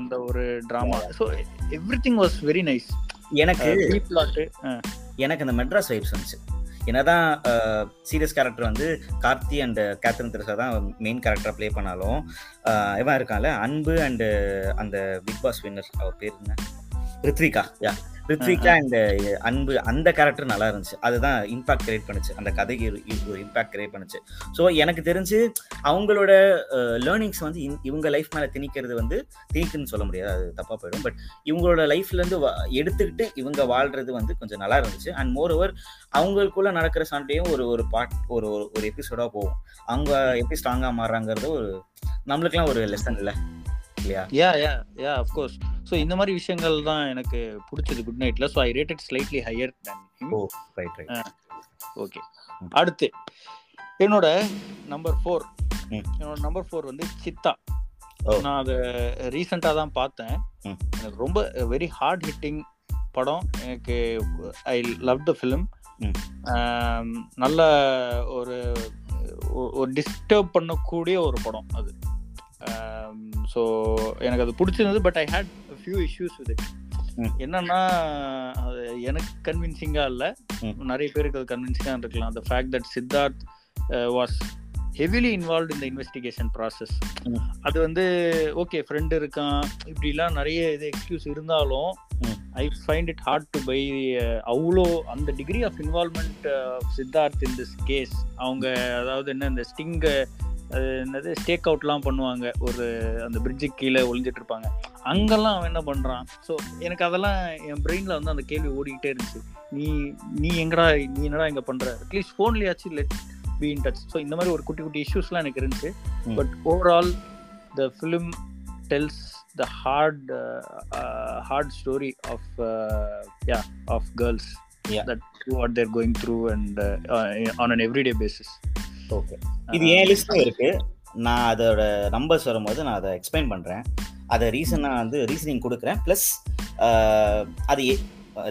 அந்த ஒரு drama so everything was very nice எனக்கு எனக்கு அந்த மெட்ராஸ் வைப்ஸ் வந்துச்சு. என்னதான் சீரியஸ் கேரக்டர் வந்து கார்த்தி அண்ட் கேத்ரின் திருசா தான் மெயின் கேரக்டர் ப்ளே பண்ணாலும் இவன் இருக்கான்ல அன்பு அண்ட் அந்த பிக் பாஸ் வின்னர் அவர் பேர் என்ன? ரித்விகா யா ரித்விகா அண்ட் அன்பு அந்த கேரக்டர் நல்லா இருந்துச்சு. அதுதான் இம்பாக்ட் கிரியேட் பண்ணுச்சு. அந்த கதைக்கு ஒரு- இம்பாக்ட் கிரியேட் பண்ணுச்சு. ஸோ எனக்கு தெரிஞ்சு அவங்களோட லேர்னிங்ஸ் வந்து இவ- இவங்க லைஃப் மேலே திணிக்கிறது வந்து திணிக்குன்னு சொல்ல முடியாது. அது தப்பாக போயிடும். பட் இவங்களோட லைஃப்ல இருந்து வ- எடுத்துக்கிட்டு இவங்க வாழ்றது வந்து கொஞ்சம் நல்லா இருந்துச்சு. அண்ட் மோர் ஓவர் அவங்களுக்குள்ள நடக்கிற சண்டையும் ஒரு ஒரு பார்ட் ஒரு ஒரு- ஒரு எபிசோடா போகும். அவங்க எப்படி ஸ்ட்ராங்கா மாறுறாங்கிறது ஒரு நம்மளுக்குலாம் ஒரு லெசன் இல்ல. இல்லையா? யா யா யா அஃப்கோர்ஸ் ஸோ இந்த மாதிரி விஷயங்கள் தான் எனக்கு பிடிச்சது குட் நைட்ல so I rated slightly higher than oh right right okay அடுத்து என்னோட நம்பர் ஃபோர். என்னோட நம்பர் ஃபோர் வந்து சித்தா. நான் அதை ரீசெண்டாக தான் பார்த்தேன். எனக்கு ரொம்ப வெரி ஹார்ட் ஹிட்டிங் படம். எனக்கு ஐ லவ் த ஃபிலிம். நல்ல ஒரு ஒரு டிஸ்டர்ப் பண்ணக்கூடிய ஒரு படம் அது. ஸோ எனக்கு அது பிடிச்சிருந்தது but I had few issues with it. என்னன்னா அது எனக்கு கன்வின்சிங்கா இல்ல. நிறைய பேருக்கு அது கன்வின்சிங்கா இருக்கலாம் அந்த fact that Siddharth was heavily involve இந்த இன்வெஸ்டிகேஷன் ப்ராசஸ். அது வந்து ஓகே ஃப்ரெண்ட் இருக்கான் இப்படிலாம் நிறைய இது எக்ஸ்கியூஸ் இருந்தாலும். I find it hard to buy அவ்வளோ அந்த degree of involvement Siddharth in this case அவங்க அதாவது என்ன இந்த ஸ்டிங் என்னது ஸ்டேக் அவுட்லாம் பண்ணுவாங்க. ஒரு அந்த பிரிட்ஜுக்கு கீழே ஒளிஞ்சிட்டு இருப்பாங்க. அங்கெல்லாம் அவன் என்ன பண்றான்? ஸோ எனக்கு அதெல்லாம் என் பிரெயின்ல வந்து அந்த கேள்வி ஓடிக்கிட்டே இருந்துச்சு. நீ நீ எங்கடா நீ என்னடா இங்க பண்ற? At least ஃபோன்லயாச்சும் let be in touch so இந்த மாதிரி ஒரு குட்டி குட்டி இஷ்யூஸ்லாம் எனக்கு இருந்துச்சு. But overall the film tells the hard hard story of yeah of girls. That what there going through and on an everyday basis okay இது என் லிஸ்ட்ல இருக்கு. நான் அதோட நம்பர்ஸ் வரும்போது நான் அதை எக்ஸ்பிளைன் பண்றேன். அதை ரீசன் நான் வந்து ரீசனிங் கொடுக்குறேன். ப்ளஸ் அது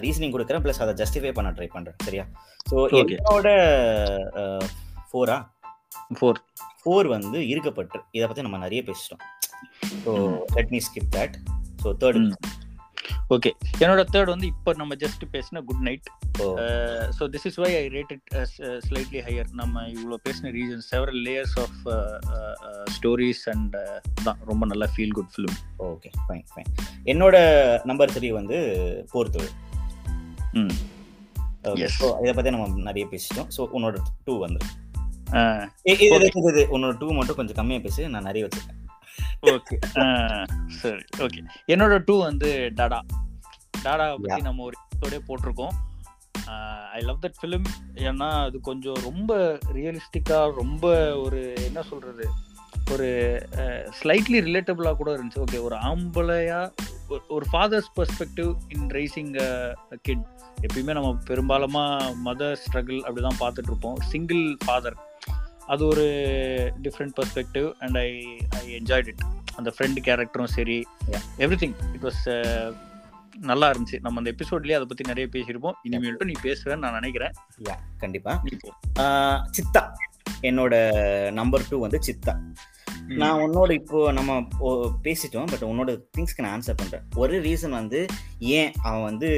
ரீசனிங் கொடுக்குறேன். ப்ளஸ் அதை ஜஸ்டிஃபை பண்ண ட்ரை பண்றேன். சரியா? ஸோ. என்னோட ஃபோரா ஃபோர் ஃபோர் வந்து இருக்கப்பட்டு இதை பத்தி நம்ம நிறைய பேசிட்டோம். So. Let me skip that so third okay என்னோட தேர்ட் வந்து இப்போ நம்ம ஜஸ்ட் பேசின good night so this is why I rated slightly higher நம்ம இவ்வளோ பேசின reason several layers of stories and தான் ரொம்ப நல்ல feel good film okay fine fine என்னோட நம்பர் த்ரீ வந்து போர் தொழில் ம். ஸோ இதை பத்தி நம்ம நிறைய பேசிட்டோம். ஸோ உன்னோட டூ வந்து அஹ், இது உன்னோட டூ மட்டும் கொஞ்சம் கம்மியா பேசு நான் நிறைய வச்சிருக்கேன். ஓகே சரி. ஓகே என்னோட டூ வந்து டாடா டாடா பத்தி நம்ம ஒரு எபிசோடே போட்டிருக்கோம். ஐ லவ் தட் ஃபிலிம் ஏன்னா அது கொஞ்சம் ரொம்ப ரியலிஸ்டிக்கா ரொம்ப ஒரு என்ன சொல்றது? ஒரு ஸ்லைட்லி ரிலேட்டபிளா கூட இருந்துச்சு. ஓகே ஒரு ஆம்பளையா ஒரு- ஒரு father's perspective in raising kid எப்பயுமே நம்ம பெரும்பாலுமா மதர் ஸ்ட்ரகிள் அப்படிதான் பார்த்துட்டு இருப்போம். சிங்கிள் ஃபாதர் அது ஒரு different perspective and I I enjoyed it அந்த ஃப்ரெண்ட் கேரக்டரும் சரி. எவ்ரி திங் இட் வாஸ் நல்லா இருந்துச்சு. நம்ம அந்த எபிசோட்லயே அதை பத்தி நிறைய பேசியிருப்போம். இனிமேல்ட்டும் நீ பேசுவேன்னு நான் நினைக்கிறேன். யா கண்டிப்பா. சித்தா. என்னோட நம்பர் டூ வந்து சித்தா. நான் உன்னோட இப்போ நம்ம பேசிட்டோம் பட் உன்னோட திங்ஸ்க்கு நான் ஆன்சர் பண்றேன். ஒரு ரீசன் வந்து ஏன் அவன் வந்து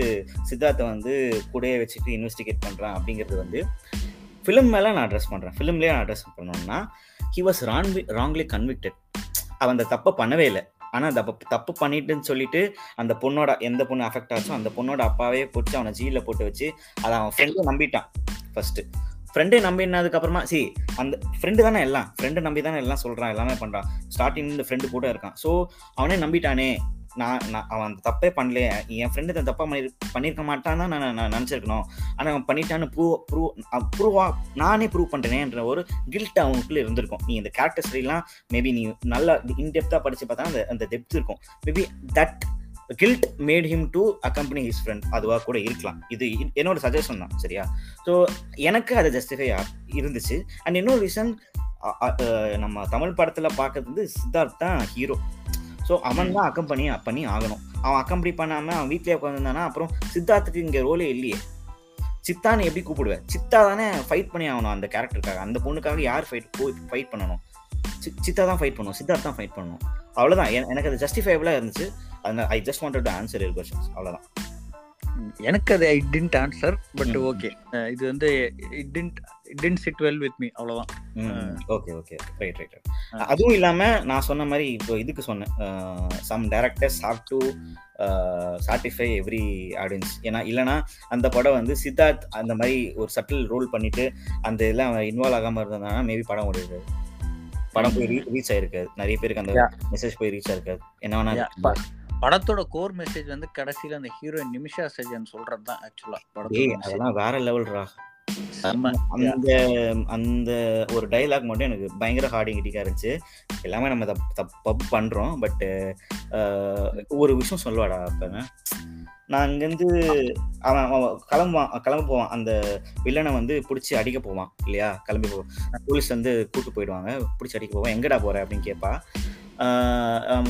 சித்தார்த்தை வந்து கூடயே வச்சுட்டு இன்வெஸ்டிகேட் பண்றான் அப்படிங்கிறது வந்து ஃபிலிம் மேலே நான் அட்ரஸ் பண்ணுறேன் ஃபிலிம்லேயே நான் அட்ரஸ் பண்ணணும்னா he was wrongly wrongly convicted அவன் அந்த தப்பை பண்ணவே இல்லை. ஆனால் அந்த தப்பு பண்ணிட்டுன்னு சொல்லிட்டு அந்த பொண்ணோட எந்த பொண்ணு அஃபெக்ட் ஆச்சோ அந்த பொண்ணோட அப்பாவே பிடிச்சி அவனை ஜீலில் போட்டு வச்சு அதை அவன் ஃப்ரெண்டை நம்பிட்டான் ஃபஸ்ட்டு ஃப்ரெண்டை நம்பினதுக்கப்புறமா சி அந்த ஃப்ரெண்டு தானே எல்லாம். ஃப்ரெண்டு நம்பி தானே எல்லாம் சொல்கிறான் எல்லாமே பண்ணுறான் ஸ்டார்டிங் இந்த ஃப்ரெண்டு கூட இருக்கான். ஸோ அவனே நம்பிட்டானே. நான் நான் அவன் அந்த தப்பே பண்ணலையே. என் ஃப்ரெண்டு இந்த தப்பாக பண்ணி பண்ணியிருக்க மாட்டான்னு தான் நான் நான் நினச்சிருக்கணும். ஆனால் அவன் பண்ணிட்டான்னு ப்ரூவ் ப்ரூவ் ப்ரூவா நானே ப்ரூவ் பண்ணுறேனேன்ற ஒரு கில்ட் அவனுக்குள்ளே இருந்திருக்கும். நீ இந்த கேரக்டர் ஸ்டோரிலாம் மேபி நீ நல்லா இன்டெப்த்தாக படித்து பார்த்தா அந்த அந்த டெப்த் இருக்கும். Maybe that guilt made him to accompany his friend அதுவாக கூட இருக்கலாம். இது என்னோட சஜஷன் தான் சரியா? ஸோ எனக்கு அது ஜஸ்டிஃபை இருந்துச்சு. அண்ட் இன்னொரு ரீசன் நம்ம தமிழ் படத்தில் பார்க்கறது வந்து சித்தார்த் தான் ஹீரோ ஸோ அவன் தான் அக்கம்பனி பண்ணி ஆகணும். அவன் அக்கம்பனி பண்ணாமல் அவன் வீட்டிலே உட்காந்துருந்தானா அப்புறம் சித்தார்த்துக்கு இங்கே ரோலே இல்லையே. சித்தான்னு எப்படி கூப்பிடுவேன்? சித்தா தானே ஃபைட் பண்ணி ஆகணும் அந்த கேரக்டருக்காக அந்த பொண்ணுக்காக யார் ஃபைட் போய் ஃபைட் பண்ணணும்? சி- சித்தா தான் ஃபைட் பண்ணணும் சித்தார்த் தான் ஃபைட் பண்ணணும் அவ்வளோதான் எனக்கு அது ஜஸ்டிஃபைபிளாக இருந்துச்சு. அந்த I just wanted to answer your questions அவ்வளோதான் எனக்கு அது I didn't answer but. Okay இது வந்து it didn't it didn't sit well with me அவ்வளவுதான் ஓகே ஓகே ரைட் ரைட் அதுவும் இல்லாம நான் சொன்ன மாதிரி இப்போ இதுக்கு சொன்னேன். Some directors have to satisfy every audience ஏன்னா இல்லைனா அந்த படம் வந்து சித்தார்த் அந்த மாதிரி ஒரு சட்டில் ரோல் பண்ணிட்டு அந்த இதெல்லாம் இன்வால்வ் ஆகாம இருந்ததுனா மேபி படம் ஓடிருக்காது படம் போய் ரீச் ஆயிருக்காது. நிறைய பேருக்கு அந்த. மெசேஜ் போய் ரீச் ஆயிருக்காது. என்ன வேணா. படத்தோட கோர் மெசேஜ் வந்து கடைசியில அந்த ஹீரோயின் நிமிஷா சஜன் சொல்றது தான் ஆக்சுவலா message. அதெல்லாம் வேற லெவல்ரா. அந்த அந்த ஒரு டைலாக் மட்டும் எனக்கு பயங்கர ஹார்டிங் கிட்டிக்கா இருந்துச்சு. எல்லாமே நம்ம தப் தப்பு பண்றோம். பட் ஒரு விஷயம் சொல்லுவாடா அப்ப நான் இங்கேருந்து அவன் கிளம்புவான் கிளம்ப போவான். அந்த வில்லனை வந்து பிடிச்சி அடிக்க போவான் இல்லையா? கிளம்பி போவான் போலீஸ் வந்து கூட்டு போயிடுவாங்க. பிடிச்சி அடிக்க போவான். எங்கடா போற அப்படின்னு கேட்பா.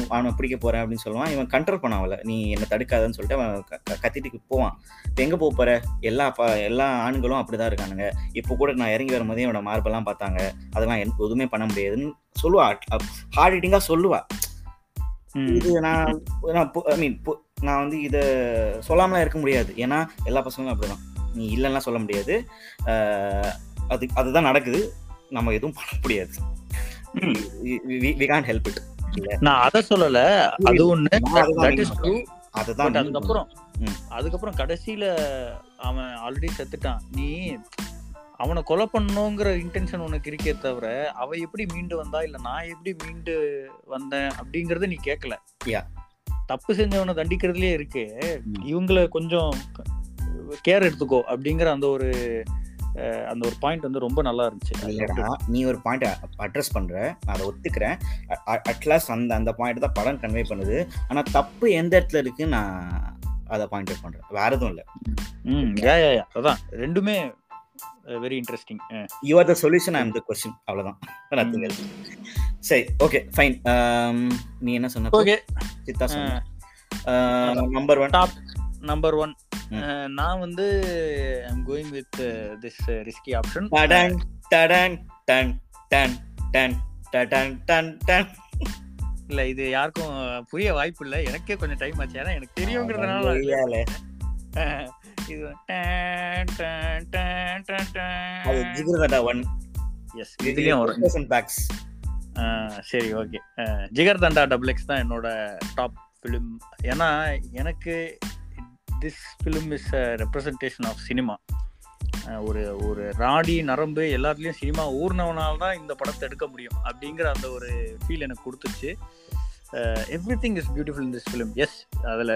அவன் பிடிக்க போறேன் அப்படின்னு சொல்லுவான். இவன் கண்ட்ரோல் பண்ண அவளை. நீ என்ன தடுக்காதன்னு சொல்லிட்டு அவன் கத்திட்டு போவான். இப்போ எங்க போக போற? எல்லா எல்லா ஆண்களும் அப்படிதான் இருக்கானுங்க. இப்போ கூட நான் இறங்கி வரும்போதே என்னோட மார்பெல்லாம் பார்த்தாங்க. அதெல்லாம் எனக்கு எதுவுமே பண்ண முடியாதுன்னு சொல்லுவா. ஹார்ட் ஹிட்டிங்கா சொல்லுவா. இது நான் நான் ஐ மீன் நான் வந்து இதை சொல்லாமலாம் இருக்க முடியாது. ஏன்னா எல்லா பசங்களும் அப்படிதான். நீ இல்லைன்னா சொல்ல முடியாது. அது அதுதான் நடக்குது. நம்ம எதுவும் பண்ண முடியாது. வி கான் ஹெல்ப் இட் நான் அத சொல்லல. அது ஒண்ணு. அதுதான் அதுக்கப்புறம். அதுக்கப்புறம் கடைசியில அவன் ஆல்ரெடி செத்துட்டான். நீ அவனை கொலை பண்ணணுங்கிற இன்டென்ஷன் உனக்கு இருக்கே தவிர அவ எப்படி மீண்டு வந்தா இல்ல நான் எப்படி மீண்டு வந்தேன் அப்படிங்கறத நீ கேட்கல. தப்பு செஞ்சவனை தண்டிக்கிறதுலயே இருக்கு. இவங்கள கொஞ்சம் கேர் எடுத்துக்கோ அப்படிங்கிற அந்த ஒரு அந்த ஒரு பாயிண்ட் வந்து ரொம்ப நல்லா இருந்துச்சு. நீ ஒரு பாயிண்ட் அட்ரஸ் பண்ற நான் அதை ஒத்துக்கிறேன். அட்லாஸ்ட் அந்த அந்த பாயிண்ட் தான் படம் கன்வே பண்ணுது. ஆனா தப்பு எந்த இடத்துல இருக்கு நான் அதை பாயிண்ட் அவுட் பண்றேன். வேற எதுவும் இல்ல. ம் யா யா அதான் ரெண்டுமே very interesting you are the solution I am the question else. சரி ஓகே ஃபைன் நீ என்ன சொன்ன ஓகே சித்தா சொன்ன. Number one top number one. நான் வந்து I'm going with this risky option டடன் டடன் டன் டன் டன் டடன் டன் டன் இல்ல இது யாருக்கும் புரிய வாய்ப்பு இல்ல எனக்கே கொஞ்சம் டைம் ஆச்சு. ஏன்னா எனக்கு தெரியுங்கிறதுனால இது டன், டன், டன், டன், டன். அது ஜிகிர்தண்டா ஒன். Yes, இதுலயும் வரும் பேக்ஸ் சரி okay. Jigarthanda double X தான் என்னோட டாப் ஃபிலிம் ஏன்னா எனக்கு this film is a representation of cinema ஒரு ஒரு ராடி நரம்பு எல்லாத்துலேயும் சினிமா ஊர்னவனால தான் இந்த படத்தை எடுக்க முடியும் அப்படிங்கிற அந்த ஒரு ஃபீல் எனக்கு கொடுத்துச்சு. Everything is beautiful in this film yes அதில்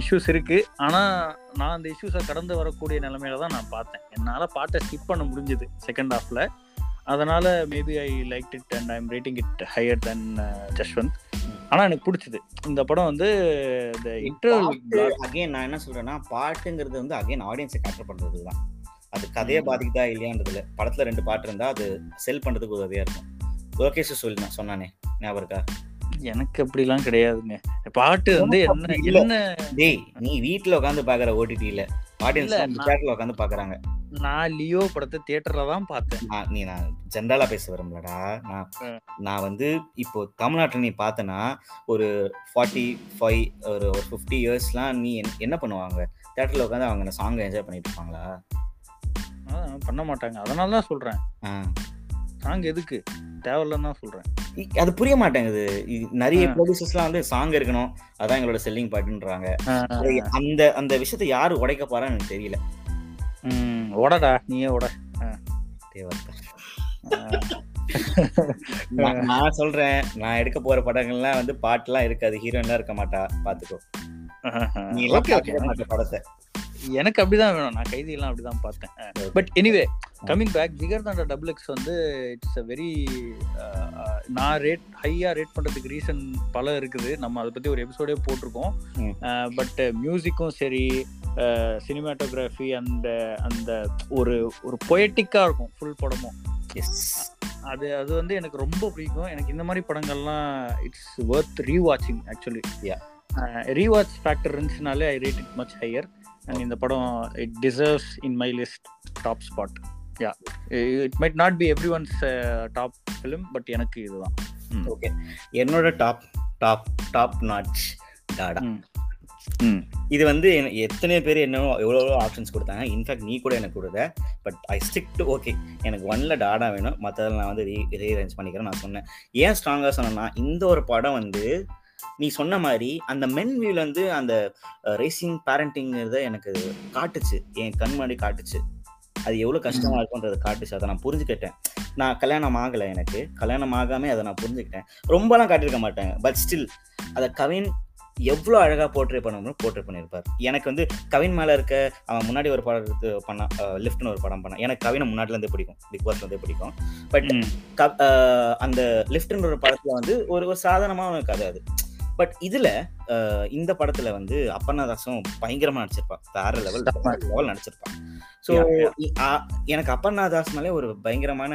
இஷ்யூஸ் இருக்குது ஆனால் நான் அந்த இஷ்யூஸை கடந்து வரக்கூடிய நிலமையில தான் நான் பார்த்தேன். என்னால் பாட்டை ஸ்கிப் பண்ண முடிஞ்சுது செகண்ட் ஹாஃபில் அதனால் maybe I like it and I'm rating it higher than Jashwanth ஆனால் எனக்கு பிடிச்சது. இந்த படம் வந்து இந்த இன்டர்வல் அகைன் நான் என்ன சொல்றேன்னா பாட்டுங்கிறது வந்து அகைன் ஆடியன்ஸை கேப்சர் பண்றது தான் அது கதையை. பாதிக்குதா இல்லையான்றதுல. படத்துல ரெண்டு பாட்டு இருந்தா அது செல் பண்றதுக்கு உதவியா இருக்கும். லோகேஷ் சொல்லி நான் சொன்னானே ஞாபகம் இருக்கா? எனக்கு அப்படிலாம் கிடையாதுங்க. பாட்டு வந்து என்ன. என்ன டேய் நீ வீட்ல உட்காந்து பாக்குற ஓடிடில ஆடியன்ஸ் தியேட்டர்ல உட்காந்து பாக்குறாங்க. நான் லியோ படத்தை தியேட்டர்ல தான் பார்த்தேன். நீ நான் ஜென்ரலா பேச விரும்பலடா. நான். நான் வந்து இப்போ தமிழ்நாட்டுல நீ பார்த்தனா ஒரு ஃபார்ட்டி ஃபைவ் ஒரு ஒரு ஃபிஃப்டி இயர்ஸ்லாம் நீ என்ன- பண்ணுவாங்க? தேட்டர்ல உட்காந்து அவங்க சாங் என்ஜாய் பண்ணிட்டு இருப்பாங்களா? பண்ண மாட்டாங்க. அதனால தான் சொல்றேன். சாங் எதுக்கு? தேவையில்லன்னு தான் சொல்றேன். அது புரிய மாட்டேங்குது. நிறைய. ப்ரொடியூசர்ஸ்லாம் வந்து சாங் இருக்கணும். அதான் எங்களோட செல்லிங் பாட்டுன்றாங்க அந்த அந்த விஷயத்தை யாரு உடைக்க போறான்னு எனக்கு தெரியல. ம், ஓடடா நீயே ஆ. நான் சொல்றேன். நான் எடுக்க போற படங்கள்லாம் வந்து பாட்டுலாம் இருக்காது. ஹீரோயின்லாம் இருக்க மாட்டா. பாத்துக்கோ. நீ படத்தை. எனக்கு அப்படிதான் வேணும். நான் கைதி எல்லாம் அப்படிதான் பார்த்தேன். But anyway coming back Jigarthanda double X வந்து இட்ஸ் அ வெரி நான் ரேட் ஹையா ரேட் பண்றதுக்கு ரீசன் பல இருக்குது. நம்ம அதை பத்தி ஒரு எபிசோடே போட்டிருக்கோம். பட் மியூசிக்கும் சரி சினிமாட்டோகிராஃபி அந்த அந்த ஒரு ஒரு பொயட்டிக்கா இருக்கும் ஃபுல் படமும். எஸ் அது அது வந்து எனக்கு ரொம்ப பிடிக்கும். எனக்கு இந்த மாதிரி படங்கள்லாம் it's worth rewatching actually Yeah. Rewatch factor இருந்துச்சுனாலே I rate it much higher and இந்த படம் it deserves in my list top spot yeah it might not be everyone's top film but எனக்கு இதுதான். ஓகே என்னோட டாப் டாப் டாப் நாட்ச் டாடா. ம். ம். இது வந்து எத்தனை பேர் என்னவோ எவ்வளோ ஆப்ஷன்ஸ் கொடுத்தாங்க. இன்ஃபேக்ட் நீ கூட எனக்கு கொடுத்த but I stick to okay எனக்கு ஒன்ல டாடா வேணும். மற்றதில் நான் வந்து ரீ ரீஅரேஞ்ச் பண்ணிக்கிறேன் நான் சொன்னேன். ஏன் ஸ்ட்ராங்காக சொன்னேன்னா இந்த ஒரு படம் வந்து நீ சொன்ன மாதிரி அந்த மென் வியூல வந்து அந்த ரேசிங் பேரண்டிங்கிறத எனக்கு காட்டுச்சு. என் கண் முன்னாடி காட்டுச்சு. அது எவ்வளோ கஷ்டமா இருக்கும்ன்றதை காட்டுச்சு. அதை நான் புரிஞ்சுக்கிட்டேன். நான் கல்யாணம் ஆகலை எனக்கு. கல்யாணம் ஆகாம அதை நான் புரிஞ்சுக்கிட்டேன். ரொம்பலாம் காட்டியிருக்க மாட்டாங்க பட் ஸ்டில் அதை கவின் எவ்வளோ அழகாக போர்ட்ரே பண்ணணும் போர்ட்ரே பண்ணியிருப்பார். எனக்கு வந்து கவின் மேலே இருக்க அவன் முன்னாடி ஒரு படம் பண்ணான் லிஃப்ட்னு ஒரு படம் பண்ணான் எனக்கு கவினை முன்னாடிலேருந்தே பிடிக்கும். பிக் பாஸ்லேருந்தே பிடிக்கும். பட். க- அந்த லிஃப்ட்ன்ற ஒரு படத்துல வந்து ஒரு ஒரு சாதாரணமான கதை அது. பட் இதுல இந்த படத்துல வந்து அப்பர்ணாதாசும் பயங்கரமா நடிச்சிருப்பான். வேற லெவல் லெவல் நடிச்சிருப்பான். ஸோ எனக்கு அப்பர்ணாதாஸ்னாலே ஒரு பயங்கரமான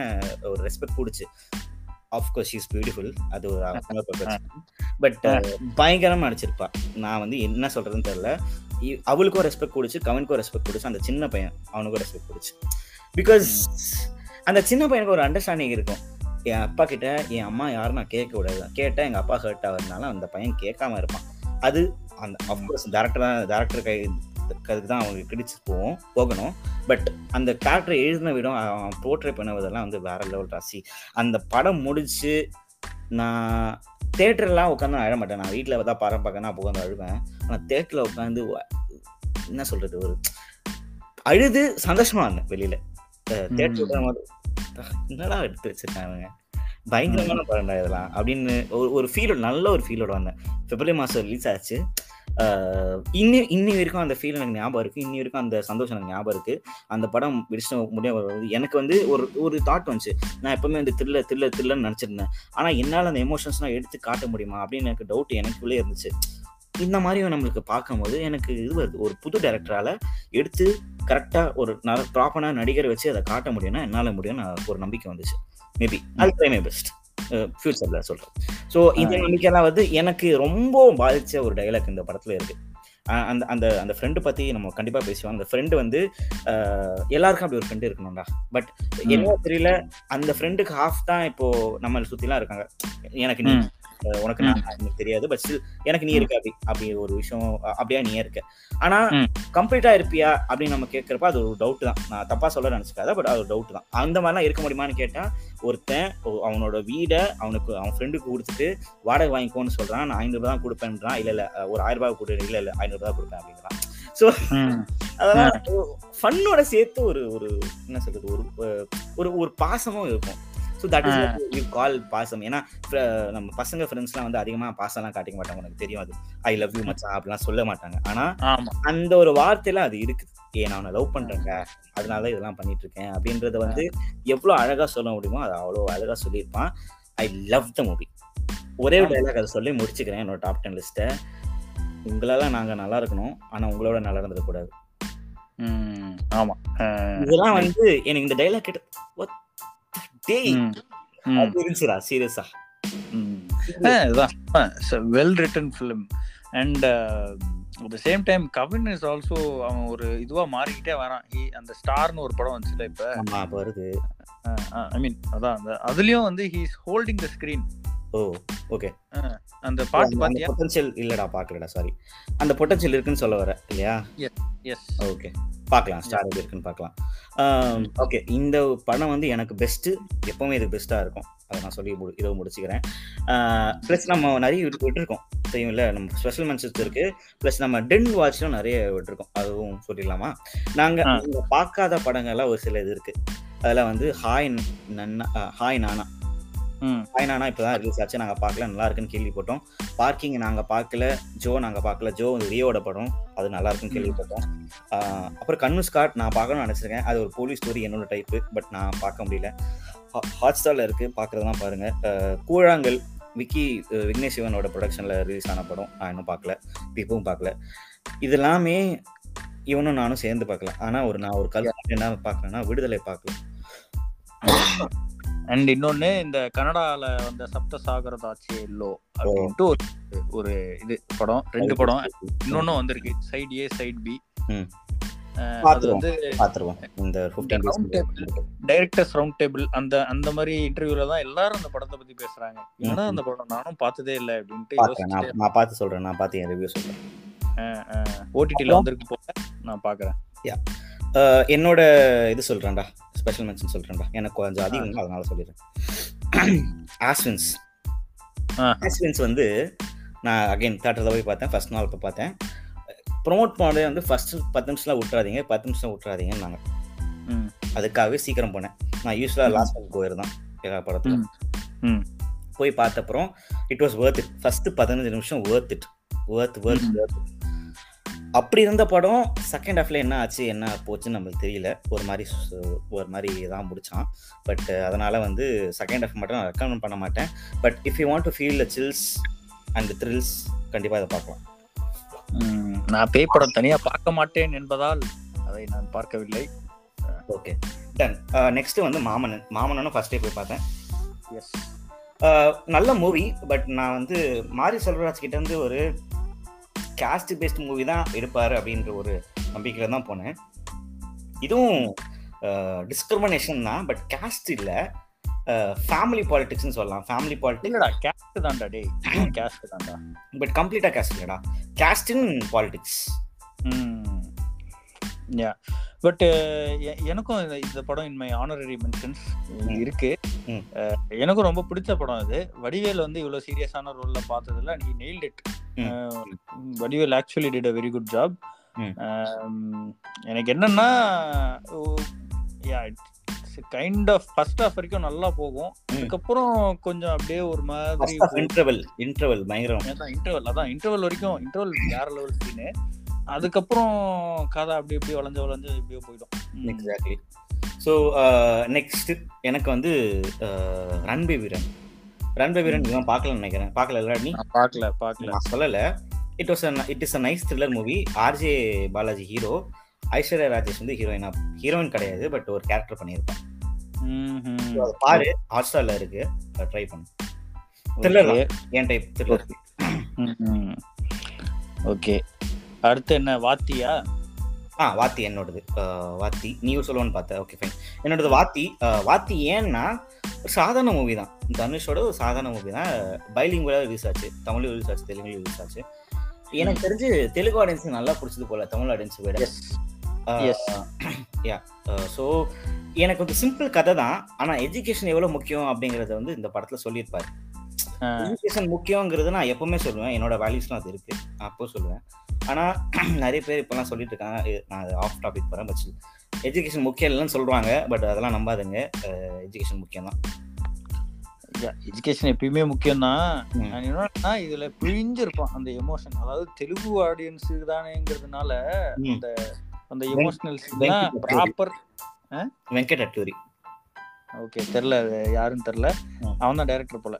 ஒரு ரெஸ்பெக்ட் கூடுச்சு. ஆஃப்கோர்ஸ் இஸ் பியூட்டிஃபுல் அது பட் பயங்கரமா நடிச்சிருப்பா நான் வந்து என்ன சொல்றதுன்னு தெரியல. அவளுக்கும் ரெஸ்பெக்ட் கொடுச்சு கவனுக்கும் ரெஸ்பெக்ட் கொடுச்சு அந்த சின்ன பையன் அவனுக்கும் ரெஸ்பெக்ட் கொடுச்சு. பிகாஸ் அந்த சின்ன பையனுக்கு ஒரு அண்டர்ஸ்டாண்டிங் இருக்கும். என் அப்பா கிட்ட என் அம்மா யாரும் நான் கேட்க கூடாது கேட்டா எங்க அப்பா ஹர்ட் ஆகிறதுனால அந்த பையன் கேட்காம இருப்பான். அது அந்த அஃப்கோர்ஸ் டேரக்டர் தான் டேரக்டர் கை அதுக்கு தான் அவங்களுக்கு கிடிச்சு போவோம் போகணும். பட் அந்த கேரக்டர் எழுதின விடம் அவன் போர்ட்ரே பண்ணுவதெல்லாம் வந்து வேற லெவல் ராசி அந்த படம் முடிச்சு நான் தேட்டர்லாம் உட்காந்து அழ மாட்டேன். நான் வீட்டில் தான் படம் நான் உட்காந்து அழுவேன். ஆனால் தேட்டரில் உட்காந்து என்ன சொல்றது ஒரு அழுது சந்தோஷமா இருந்தேன் வெளியில. தேட்டர் என்னடா எடுத்து வச்சிருக்காங்க? பயங்கரமான படம்டா இதெல்லாம். அப்படின்னு ஒரு ஒரு ஃபீலோட நல்ல ஒரு ஃபீலோட வந்தேன். பிப்ரவரி மாதம் ரிலீஸ் ஆச்சு. ஆஹ் இன்னி இன்னி வரைக்கும் அந்த ஃபீல் எனக்கு ஞாபகம் இருக்கு. இன்னி வரைக்கும் அந்த சந்தோஷம் எனக்கு ஞாபகம் இருக்கு. அந்த படம் முடிச்சு முடிய வருவது எனக்கு வந்து ஒரு ஒரு தாட் வந்துச்சு. நான் எப்பவுமே வந்து த்ரில்லர் த்ரில்லர் த்ரில்லர்னு நினச்சிருந்தேன் ஆனால் என்னால் அந்த எமோஷன்ஸ்லாம் எடுத்து காட்ட முடியுமா? அப்படின்னு எனக்கு டவுட் எனக்குள்ளே இருந்துச்சு. இந்த மாதிரியும் நம்மளுக்கு பார்க்கும்போது எனக்கு இது வருது. ஒரு புது டைரக்டரால எடுத்து கரெக்டாக ஒரு நல்ல ப்ராப்பரான நடிகரை வச்சு அதை காட்ட முடியும்னா என்னால் முடியும் நான் ஒரு நம்பிக்கை வந்துச்சு. மேபி அது ட்ரை பெஸ்ட் ஃபியூச்சரில் சொல்கிறேன் ஸோ இந்த நம்பிக்கையெல்லாம் வந்து எனக்கு ரொம்ப பாதிச்ச ஒரு டைலாக் இந்த படத்தில் இருக்கு. அஹ் அந்த அந்த அந்த ஃப்ரெண்டு பற்றி நம்ம கண்டிப்பாக பேசுவோம். அந்த ஃப்ரெண்டு வந்து எல்லாருக்கும் அப்படி ஒரு ஃப்ரெண்டு இருக்கணும்டா. பட் என்ன தெரியல அந்த ஃப்ரெண்டுக்கு ஹாஃப் தான் இப்போ நம்ம சுற்றிலாம் இருக்காங்க. எனக்கு நீ உனக்கு நான் எனக்கு தெரியாது பட் ஸ்டில் எனக்கு நீ இருக்க அப்படி அப்படி ஒரு விஷயம் அப்படியா நீ இருக்க. ஆனா. கம்ப்ளீட்டா இருப்பியா அப்படின்னு நம்ம கேட்கறப்ப அது ஒரு டவுட் தான். நான் தப்பா சொல்ல நினைச்சுக்காத பட் அது ஒரு டவுட் தான். அந்த மாதிரிலாம் இருக்க முடியுமான்னு கேட்டா ஒருத்தன் அவனோட வீடை அவனுக்கு அவன் ஃப்ரெண்டுக்கு கொடுத்துட்டு வாடகை வாங்கிக்கோன்னு சொல்றான் நான் ஐநூறு தான் கொடுப்பேன்றான் இல்ல இல்ல ஒரு ஆயிரம் ரூபாய் கொடு இல்ல இல்ல ஐநூறு ரூபாய் கொடுப்பேன் அப்படிங்கிறான். ஸோ அதெல்லாம் ஃபன்னோட சேர்த்து ஒரு ஒரு என்ன சொல்றது ஒரு ஒரு ஒரு பாசமும் இருக்கும். So that is you call பாசம். ஏன்னா நம்ம பசங்க ஃப்ரெண்ட்ஸ்லாம் வந்து அதிகமாக பாசம்லாம் காட்டிக்க மாட்டாங்க உனக்கு தெரியும் அது. ஐ லவ் யூ மச்சான் அப்படிலாம் சொல்ல மாட்டாங்க. ஆனா ஆமா. அந்த ஒரு வார்த்தையில அது இருக்குது ஏ நான் உன்னை லவ் பண்றேங்க அதனால தான் இதெல்லாம் பண்ணிட்டு இருக்கேன் அப்படின்றத வந்து எவ்வளோ அழகா சொல்ல முடியுமோ அது அவ்வளோ அழகா சொல்லியிருப்பான். ஐ லவ் த மூவி ஒரே ஒரு டைலாக் அதை சொல்லி முடிச்சுக்கிறேன் என்னோட டாப் டென் லிஸ்ட்டை உங்களால நாங்க நல்லா இருக்கணும் ஆனா உங்களோட நல்லா இருந்துடக்கூடாது ஆமா. இதெல்லாம் வந்து எனக்கு இந்த டைலாக் கேட்ட ம், அது இருந்துச்சுடா சீரியஸா. Well written film and at the same time Kavin is also அவன் ஒரு இதுவா மாறிக்கிட்டே வரான். அந்த ஸ்டார்னு ஒரு படம் வந்துச்சுல இப்ப. வருது. ஐ மீன் அதான் அந்த அதுலயும் வந்து he is holding the screen oh okay அந்த பாட்டு பாத்தியா? பொட்டன்ஷியல் இல்லடா பாக்கலடா சாரி அந்த பொட்டன்ஷியல் இருக்குன்னு சொல்ல வர இல்லையா? எஸ் ஓகே பார்க்கலாம் ஸ்டார் எப்படி இருக்குன்னு பார்க்கலாம் ஓகே இந்த படம் வந்து எனக்கு பெஸ்ட்டு எப்பவுமே இது பெஸ்ட்டாக இருக்கும். அதை நான் சொல்லி முடி இதை முடிச்சுக்கிறேன். ப்ளஸ் நம்ம நிறைய விட்டு விட்டுருக்கோம். தெரியும்ல நம்ம ஸ்பெஷல் மென்ஷன்ஸ் இருக்கு. ப்ளஸ் நம்ம டென் வாட்ச்லும் நிறைய விட்டுருக்கோம். அதுவும் சொல்லிடலாமா? நாங்கள் பார்க்காத படங்கள்லாம் ஒரு சில இது இருக்கு. அதில் வந்து ஹாய் நன்னா ஹாய் நானா நானா இப்போ தான் ரிலீஸ் ஆச்சு. நாங்கள் பார்க்கல. நல்லா இருக்குன்னு கேள்விப்பட்டோம். பார்க்கிங் நாங்கள் பார்க்கல. ஜோ நாங்கள் பார்க்கல. ஜோ ரியோட படம் அது நல்லா இருக்குன்னு கேள்விப்பட்டோம். அப்புறம் கண்ணு ஸ்காட் நான் பார்க்கணும்னு நினச்சிருக்கேன். அது ஒரு போலீஸ் ஸ்டோரி என்னோட டைப்பு பட் நான் பார்க்க முடியல. ஹாட் ஸ்டாரில் இருக்குது பார்க்குறதெல்லாம் பாருங்கள் கூழாங்கல் விக்கி விக்னேஷ் சிவனோட ப்ரொடக்ஷனில் ரிலீஸ் ஆன படம். நான் இன்னும் பார்க்கல. இப்பவும் பார்க்கல. இது எல்லாமே இவனும் நானும் சேர்ந்து பார்க்கல. ஆனால் ஒரு நான் ஒரு கல் என்ன பார்க்குறேன்னா விடுதலை பார்க்கல. அண்ட் இன்னொன்னு இந்த கனடால வந்த சப்த சாகரதாச்சி எல்லோ அப்படின்ட்டு ஒரு ஒரு இது படம் ரெண்டு படம். இன்னொன்னு வந்திருக்கு சைட் ஏ சைட் பி. அது வந்து. டைரக்டர்ஸ் ரவுண்ட் டேபிள் அந்த அந்த மாதிரி இன்டர்வியூல தான் எல்லாரும் அந்த படத்தை பத்தி பேசுறாங்க. என்னடா அந்த படம்? நானும் பார்த்ததே இல்லை அப்படின்ட்டு பார்க்குறேன். நான் பார்த்து சொல்கிறேன் நான் பார்த்து என் ரிவ்யூ சொல்கிறேன் ஓடிடில வந்திருக்கு போல. நான் பாக்குறேன் அஹ் என்னோட இது சொல்றேன்டா. ஸ்பெஷல் மென்ஷன் சொல்றேன்டா. எனக்கு கொஞ்சம் அதிகம் அதனால சொல்லிடுறேன். ஆஸ்வின்ஸ். ஆஸ்வின்ஸ் வந்து நான் அகைன் தேட்டரில் போய் பார்த்தேன். ஃபர்ஸ்ட் நாள் இப்போ பார்த்தேன். ப்ரோமோட் பண்ணதே வந்து ஃபர்ஸ்ட் பத்து நிமிஷம்லாம் விட்றாதீங்க பத்து நிமிஷம் விட்றாதீங்கன்னு நாங்கள் ம். அதுக்காகவே சீக்கிரம் போனேன். நான் யூஸ்வலாக லாஸ்ட் டைம் போயிருந்தேன். எல்லா படத்துல. போய் பார்த்தப்புறம் it was worth it first பதினஞ்சு நிமிஷம் worth இட் worth worth ம். அப்படி இருந்த படம் செகண்ட் ஹாஃப்ல என்ன ஆச்சு என்ன போச்சுன்னு நம்மளுக்கு தெரியல. ஒரு மாதிரி ஒரு மாதிரி தான் முடிச்சான். பட் அதனால வந்து செகண்ட் ஹாஃப் மட்டும் நான் ரெக்கமெண்ட் பண்ண மாட்டேன். But if you want to feel the chills and thrills கண்டிப்பாக இதை பார்க்கலாம். நான் பேய் படம் தனியா பார்க்க மாட்டேன் என்பதால் அதை நான் பார்க்கவில்லை. ஓகே டன் நெக்ஸ்ட் வந்து மாமன்னன். மாமன்னனும் ஃபர்ஸ்டே போய் பார்த்தேன். எஸ் நல்ல மூவி பட் நான் வந்து மாரி செல்வராஜ் கிட்ட இருந்து ஒரு கேஸ்ட் பேஸ்ட் மூவி தான் எடுப்பாரு அப்படின்ற ஒரு நம்பிக்கையில தான் போனேன். இதுவும் டிஸ்கிரிமினேஷன் தான் பட் கேஸ்ட் இல்ல. ஃபேமிலி பாலிடிக்ஸ்னு சொல்லலாம். ஃபேமிலி பாலிடிக்ஸ் இல்லடா கேஸ்ட் தான்டா டேய். இதுவும் கேஸ்ட் தான்டா பட் கம்ப்ளீட்டா கேஸ்ட் இல்லடா. Caste in politics yeah but எனக்கும் இந்த- படம் இன் மை. ஆனரரி மென்ஷன்ஸ் இருக்கு எனக்கும் ரொம்ப பிடிச்ச படம் அது. வடிவேல் வந்து இவ்வளவு சீரியஸான ரோல்ல பார்த்ததுல he nailed it. Vadivel actually did a very good job. எனக்கு என்னன்னா yeah it's kind of first half வரைக்கும் நல்லா போகும். அதுக்கப்புறம் கொஞ்சம் அப்படியே ஒரு மாதிரி இன்டர்வல் இன்டர்வல் பயங்கரம் அதான் இன்டர்வல் அதான் இன்டர்வல் வரைக்கும் இன்டர்வல் வேற லெவல் சீனு அதுக்கப்புறம் கதை அப்படி இப்படி வளைஞ்சு வளைஞ்சு இப்படியே போயிடும். எக்ஸாக்ட்லி ஸோ நெக்ஸ்ட் எனக்கு வந்து ரன்பே வீரன். ரன்பே வீரன் இவன் பார்க்கலன்னு நினைக்கிறேன். பார்க்கல நீ? நான் பார்க்கல பார்க்கல. நான் சொல்லலை. It was it is a nice thriller movie RJ Balaji hero Aishwarya Rajesh வந்து ஹீரோயினா ஹீரோயின் கிடையாது பட் ஒரு கேரக்டர் பண்ணியிருப்பான். பாரு. ஹாட்ஸ்டார்ல இருக்கு. ட்ரை பண்ணு. Thriller Okay. என் டைப் த்ரில்லர். ஓகே அடுத்து என்ன வாத்தியா? ஆ வாத்தி என்னோடது. வாத்தி நீயும் சொல்லுவோன்னு பார்த்தேன் ஓகே ஃபைன் என்னோடது வாத்தி வாத்தி ஏன்னா சாதாரண மூவி தான். தனுஷோட ஒரு சாதாரண மூவி தான். பைலிங்குலாக ரிலீஸ் ஆச்சு. தமிழ் ரிலீஸ் ஆச்சு தெலுங்கு ரிலீஸ் ஆச்சு. எனக்கு தெரிஞ்சு தெலுங்கு ஆடியன்ஸ் நல்லா பிடிச்சது போல தமிழ் ஆடியன்ஸ் விட. யா ஸோ எனக்கு ஒரு சிம்பிள் கதை தான். ஆனால் எஜுகேஷன் எவ்வளோ முக்கியம் அப்படிங்கிறத வந்து இந்த படத்தில் சொல்லியிருப்பாரு. எஜுகேஷன் முக்கியங்கிறது நான் எப்பவுமே சொல்லுவேன். என்னோட வேல்யூஸ்லாம் அது இருக்கு. அப்போ சொல்லுவேன். ஆனால் நிறைய பேர் இப்போலாம் சொல்லிட்டு இருக்காங்க நான் அது ஆஃப் டாபிக் போகிறேன் பட் எஜுகேஷன் முக்கியம் இல்லைன்னு சொல்கிறாங்க பட் அதெல்லாம் நம்பாதுங்க. எஜுகேஷன் முக்கியம் தான். எஜுகேஷன் எப்பயுமே முக்கியம் தான் என்னன்னா இதுல பிழிஞ்சு இருப்பான் அந்த எமோஷன் அதாவது தெலுங்கு ஆடியன்ஸ் தானேங்கிறதுனால. அந்த அந்த emotional proper Venkat Atluri. Okay தெரியல அது யாருன்னு தெரியல. ம். அவன் தான் டைரக்டர் போல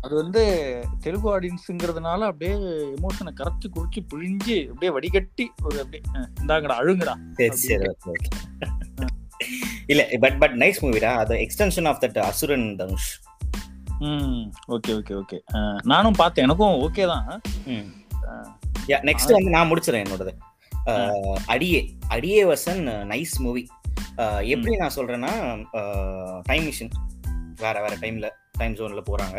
அது வந்து தெலுங்கு ஆடியன்ஸுங்கிறதுனால அப்படியே எமோஷனை கரைச்சு குடிச்சு பிழிஞ்சு அப்படியே வடிகட்டி ஒரு அப்படியே இந்தாங்கடா அழுங்கடா இல்ல பட் பட் நைஸ் மூவிடா அது எக்ஸ்டென்ஷன் ஆஃப் தட் அசுரன் தனுஷ் ம் ஓகே ஓகே ஓகே. நானும் பார்த்தேன். எனக்கும் ஓகே தான். நெக்ஸ்ட் வந்து நான் முடிச்சிடறேன் என்னோடது. அடியே அடியே வசன் நைஸ் மூவி எப்படி நான் சொல்றேன்னா டைம் மிஷின் வேற வேற டைம்ல டைம் ஜோன்ல போறாங்க.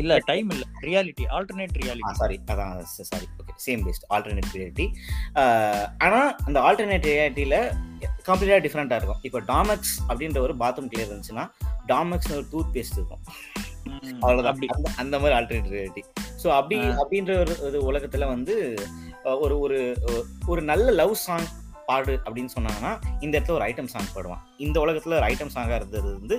இல்ல டைம் இல்ல. ரியாலிட்டி ஆல்டர்னேட் ரியாலிட்டி சாரி அதான் sorry okay same paste alternate reality ஆனால் அந்த ஆல்டர்னேட் ரியாலிட்டியில் கம்ப்ளீட்டாக டிஃப்ரெண்ட்டாக இருக்கும். இப்போ டாமெக்ஸ் அப்படின்ற ஒரு பாத்ரூம் கிளியர் இருந்துச்சுன்னா டாமெக்ஸ் ஒரு டூத் பேஸ்ட் இருக்கும் அவ்வளோதான் அப்படி. அந்த மாதிரி ஆல்டர்னேட் ரியாலிட்டி ஸோ அப்படி அப்படின்ற ஒரு உலகத்தில் வந்து ஒரு ஒரு ஒரு நல்ல லவ் சாங் பாடு அப்படின்னு சொன்னாங்கன்னா இந்த இடத்துல ஒரு ஐட்டம் சாங் பாடுவான். இந்த உலகத்துல ஒரு ஐட்டம் சாங்கா இருந்தது வந்து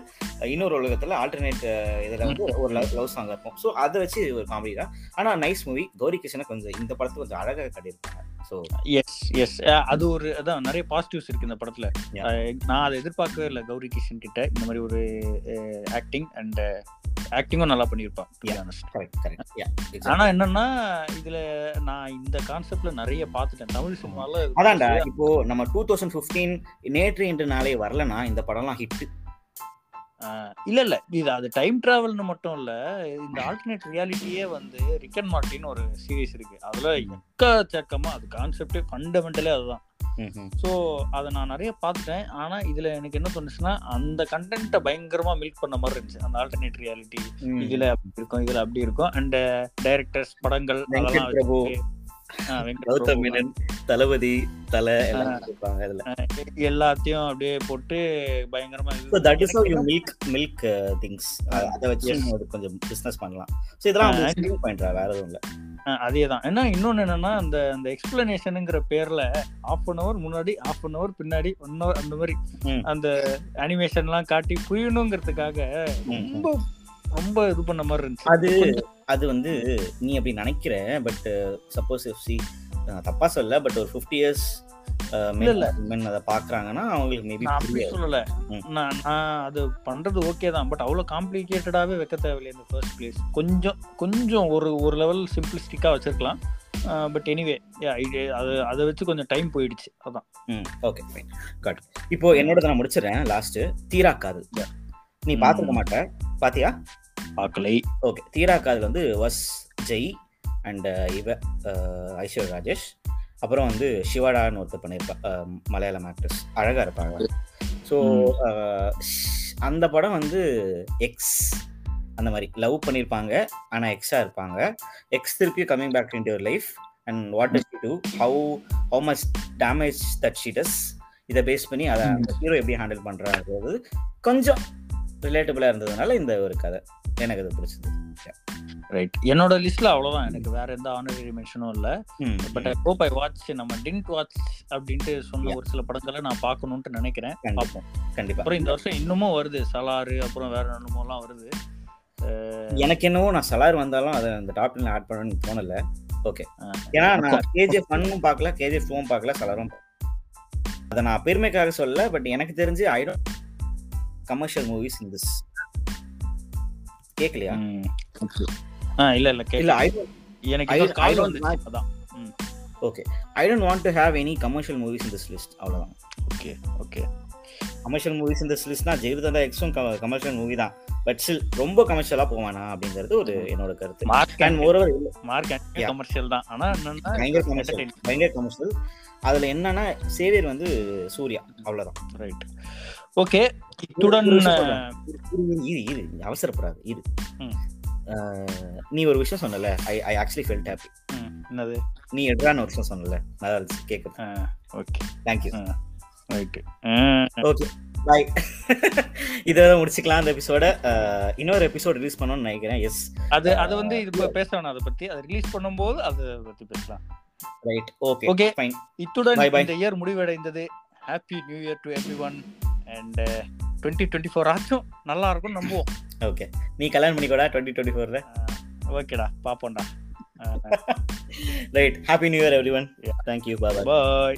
இன்னொரு உலகத்துல ஆல்டர்னேட் இதுல வந்து ஒரு லவ் லவ் சாங் இருக்கும். ஸோ அதை வச்சு ஒரு காமெடி தான். ஆனா நைஸ் மூவி கௌரி கிருஷ்ணனை கொஞ்சம் இந்த படத்தை கொஞ்சம் அழகா காட்டியிருப்பாங்க ஸோ எஸ் எஸ் அது ஒரு அதான் நிறைய பாசிட்டிவ்ஸ் இருக்கு இந்த படத்துல. நான் அதை எதிர்பார்க்கவே இல்லை கௌரி கிஷன் கிட்ட. இந்த மாதிரி ஒரு ஆக்டிங் அண்ட் ஆக்டிங்கும் நல்லா பண்ணியிருப்பான் ஆனா என்னன்னா இதுல நான் இந்த கான்செப்ட்ல நிறைய பார்த்துட்டேன். தமிழ் சினிமால அதான்டா இப்போ நம்ம டூ தௌசண்ட் ஃபிஃப்டீன் நேற்று இன்று நாளே வரலனா இந்த படம்லாம் ஹிட் இல்ல இல்ல. இது அது டைம் டிராவல்னு மட்டும் இல்ல இந்த ஆல்டர்னேட் ரியாலிட்டியே வந்து ரிக் அண்ட் மார்ட்டின்னு ஒரு சீரிஸ் இருக்கு. அதுல எக்கச்சக்கமா அது கான்செப்டே ஃபண்டமெண்டலே அதுதான். ஸோ அதை நான் நிறைய பார்த்துட்டேன் ஆனா இதுல எனக்கு என்ன தோணுச்சுன்னா அந்த கண்டென்ட்டை பயங்கரமா மில்க் பண்ண மாதிரி இருந்துச்சு. அந்த ஆல்டர்னேட் ரியாலிட்டி இதுல அப்படி இருக்கும் இதுல அப்படி இருக்கும். அண்ட் டைரக்டர்ஸ் படங்கள் வெங்கட் அதெல்லாம் கௌதம் மேனன் தளபதி தலை எல்லாம் எல்லாத்தையும் அப்படியே போட்டு பயங்கரமா that is milk milk things அதை வச்சு கொஞ்சம் பிசினஸ் பண்ணலாம். ஸோ இதெல்லாம் பாயிண்ட்ரா வேற எதுவும் இல்லை. அதே தான் ஏன்னா இன்னொன்னு என்னன்னா அந்த அந்த எக்ஸ்பிளனேஷனுங்கிற பேர்ல ஆஃப் அன் அவர் முன்னாடி ஆஃப் அன் அவர் பின்னாடி ஒன் ஹவர் அந்த மாதிரி. அந்த அனிமேஷன்லாம் காட்டி புரியணுங்கிறதுக்காக. ரொம்ப ரொம்ப இது பண்ண மாதிரி இருந்துச்சு. அது அது வந்து நீ அப்படி நினைக்கிற பட் சப்போஸ் சி தப்பா சொல்ல பட் ஒரு ஃபிஃப்டி இயர்ஸ். மென் அதை பாக்குறாங்கன்னா அவங்களுக்கு மேபி அப்படி சொல்லல. நான் அது பண்றது ஓகே தான் பட் அவ்வளவு காம்ப்ளிகேட்டடாவே வைக்க தேவையில்லை இந்த ஃபர்ஸ்ட் பிளேஸ் கொஞ்சம் கொஞ்சம் ஒரு ஒரு லெவல் சிம்பிளிஸ்டிக்கா வச்சிருக்கலாம். பட் எனிவே அது அதை வச்சு கொஞ்சம் டைம் போயிடுச்சு அதான். ம் ஓகே ஃபைன் காட் இப்போ என்னோட நான் முடிச்சிடுறேன் லாஸ்ட் தீரா காதல் நீ ம். பார்த்துருக்க மாட்ட. பாத்தியா? பார்க்கலை. ஓகே தீரா காதல் வந்து வஸ் ஜெய் அண்ட் இவ அஹ், ஐஸ்வர்யா ராஜேஷ். அப்புறம் வந்து சிவாடான்னு ஒருத்தர் பண்ணியிருப்பா மலையாளம் ஆக்ட்ரஸ் அழகா இருப்பாங்க. ஸோ அந்த படம் வந்து எக்ஸ் அந்த மாதிரி லவ் பண்ணியிருப்பாங்க. ஆனால் எக்ஸாக இருப்பாங்க. எக்ஸ் திருப்பி coming back in your life and what is to how how much damage that ஷீட்டஸ் இதை பேஸ் பண்ணி அதை அந்த ஹீரோ எப்படி ஹேண்டில் பண்ணுறாங்கிறது கொஞ்சம் ரிலேட்டபிளாக இருந்ததுனால இந்த ஒரு கதை. எனக்கு அது பிடிச்சது. ரைட் என்னோட லிஸ்ட்ல அவ்வளவுதான். எனக்கு வேற எந்த ஆனரரி மென்ஷனும் இல்ல. But I hope I watch நம்ம டிண்ட் வாட்ச் அப்படின்ட்டு சொன்ன. ஒரு சில படங்களை நான் பார்க்கணும்னு நினைக்கிறேன். பார்ப்போம். கண்டிப்பா. அப்புறம் இந்த வருஷம் இன்னமும் வருது. சலாறு அப்புறம் வேற என்னமோலாம் வருது. எனக்கு என்னவோ நான் சலார் வந்தாலும் அதை அந்த டாப் ஆட் பண்ணணும்னு தோணல. ஓகே ஏன்னா நான் கேஜிஎஃப் ஒன்னும் பார்க்கல கேஜிஎஃப் டூவும் பார்க்கல சலரும் அதை நான் பெருமைக்காக சொல்ல பட் எனக்கு தெரிஞ்சு I don't commercial movies in this கேட்கலையா. ஆ, இல்ல இல்ல கேட்கல எனக்கு கால் அதான். Okay. I don't want to have any commercial movies in this list அவ்வளவுதான். Okay okay. கமர்ஷியல் மூவிஸ் இந்த லிஸ்ட்னா ஜெயலலிதா எக்ஸும் கமர்ஷியல் மூவி தான். பட் ஸ்டில் ரொம்ப கமர்ஷியலா போவானா அப்படிங்கிறது ஒரு என்னோட கருத்து. Mark and moreover mark Yeah. Commercial தான். ஆனா என்னன்னா பயங்கர கமர்ஷியல் பயங்கர கமர்ஷியல் அதுல என்னன்னா சேவியர் வந்து சூர்யா. அவ்வளவுதான். ரைட் ஓகே இத்துடன். இரு, இரு அவசரப்படாது இரு. நீ ஒரு விஷயம் சொன்னல I I actually felt happy என்னது? நீ எட்ரான்னு ஒரு விஷயம் சொன்னல நல்லா இருந்துச்சு கேட்குது okay. Thank you right okay. Bye இதோட முடிச்சுக்கலாம் அந்த எபிசோட இன்னொரு எபிசோட் ரிலீஸ் பண்ணணும்னு நினைக்கிறேன். எஸ் அது அது வந்து இது பேச வேணாம் அதை பத்தி. அதை ரிலீஸ் பண்ணும்போது அதை பத்தி பேசலாம். Right okay Okay. ஃபைன் இத்துடன். இந்த இயர் முடிவடைந்தது. Happy new year to everyone and twenty twenty four ஆச்சும் நல்லா இருக்கும் நம்புவோம். ஓகே நீ கல்யாணம் பண்ணிக்கோடா டுவெண்ட்டி டுவெண்ட்டி ஃபோர்ல ஓகேடா பாப்போம்டா. Right happy new year everyone thank you bye bye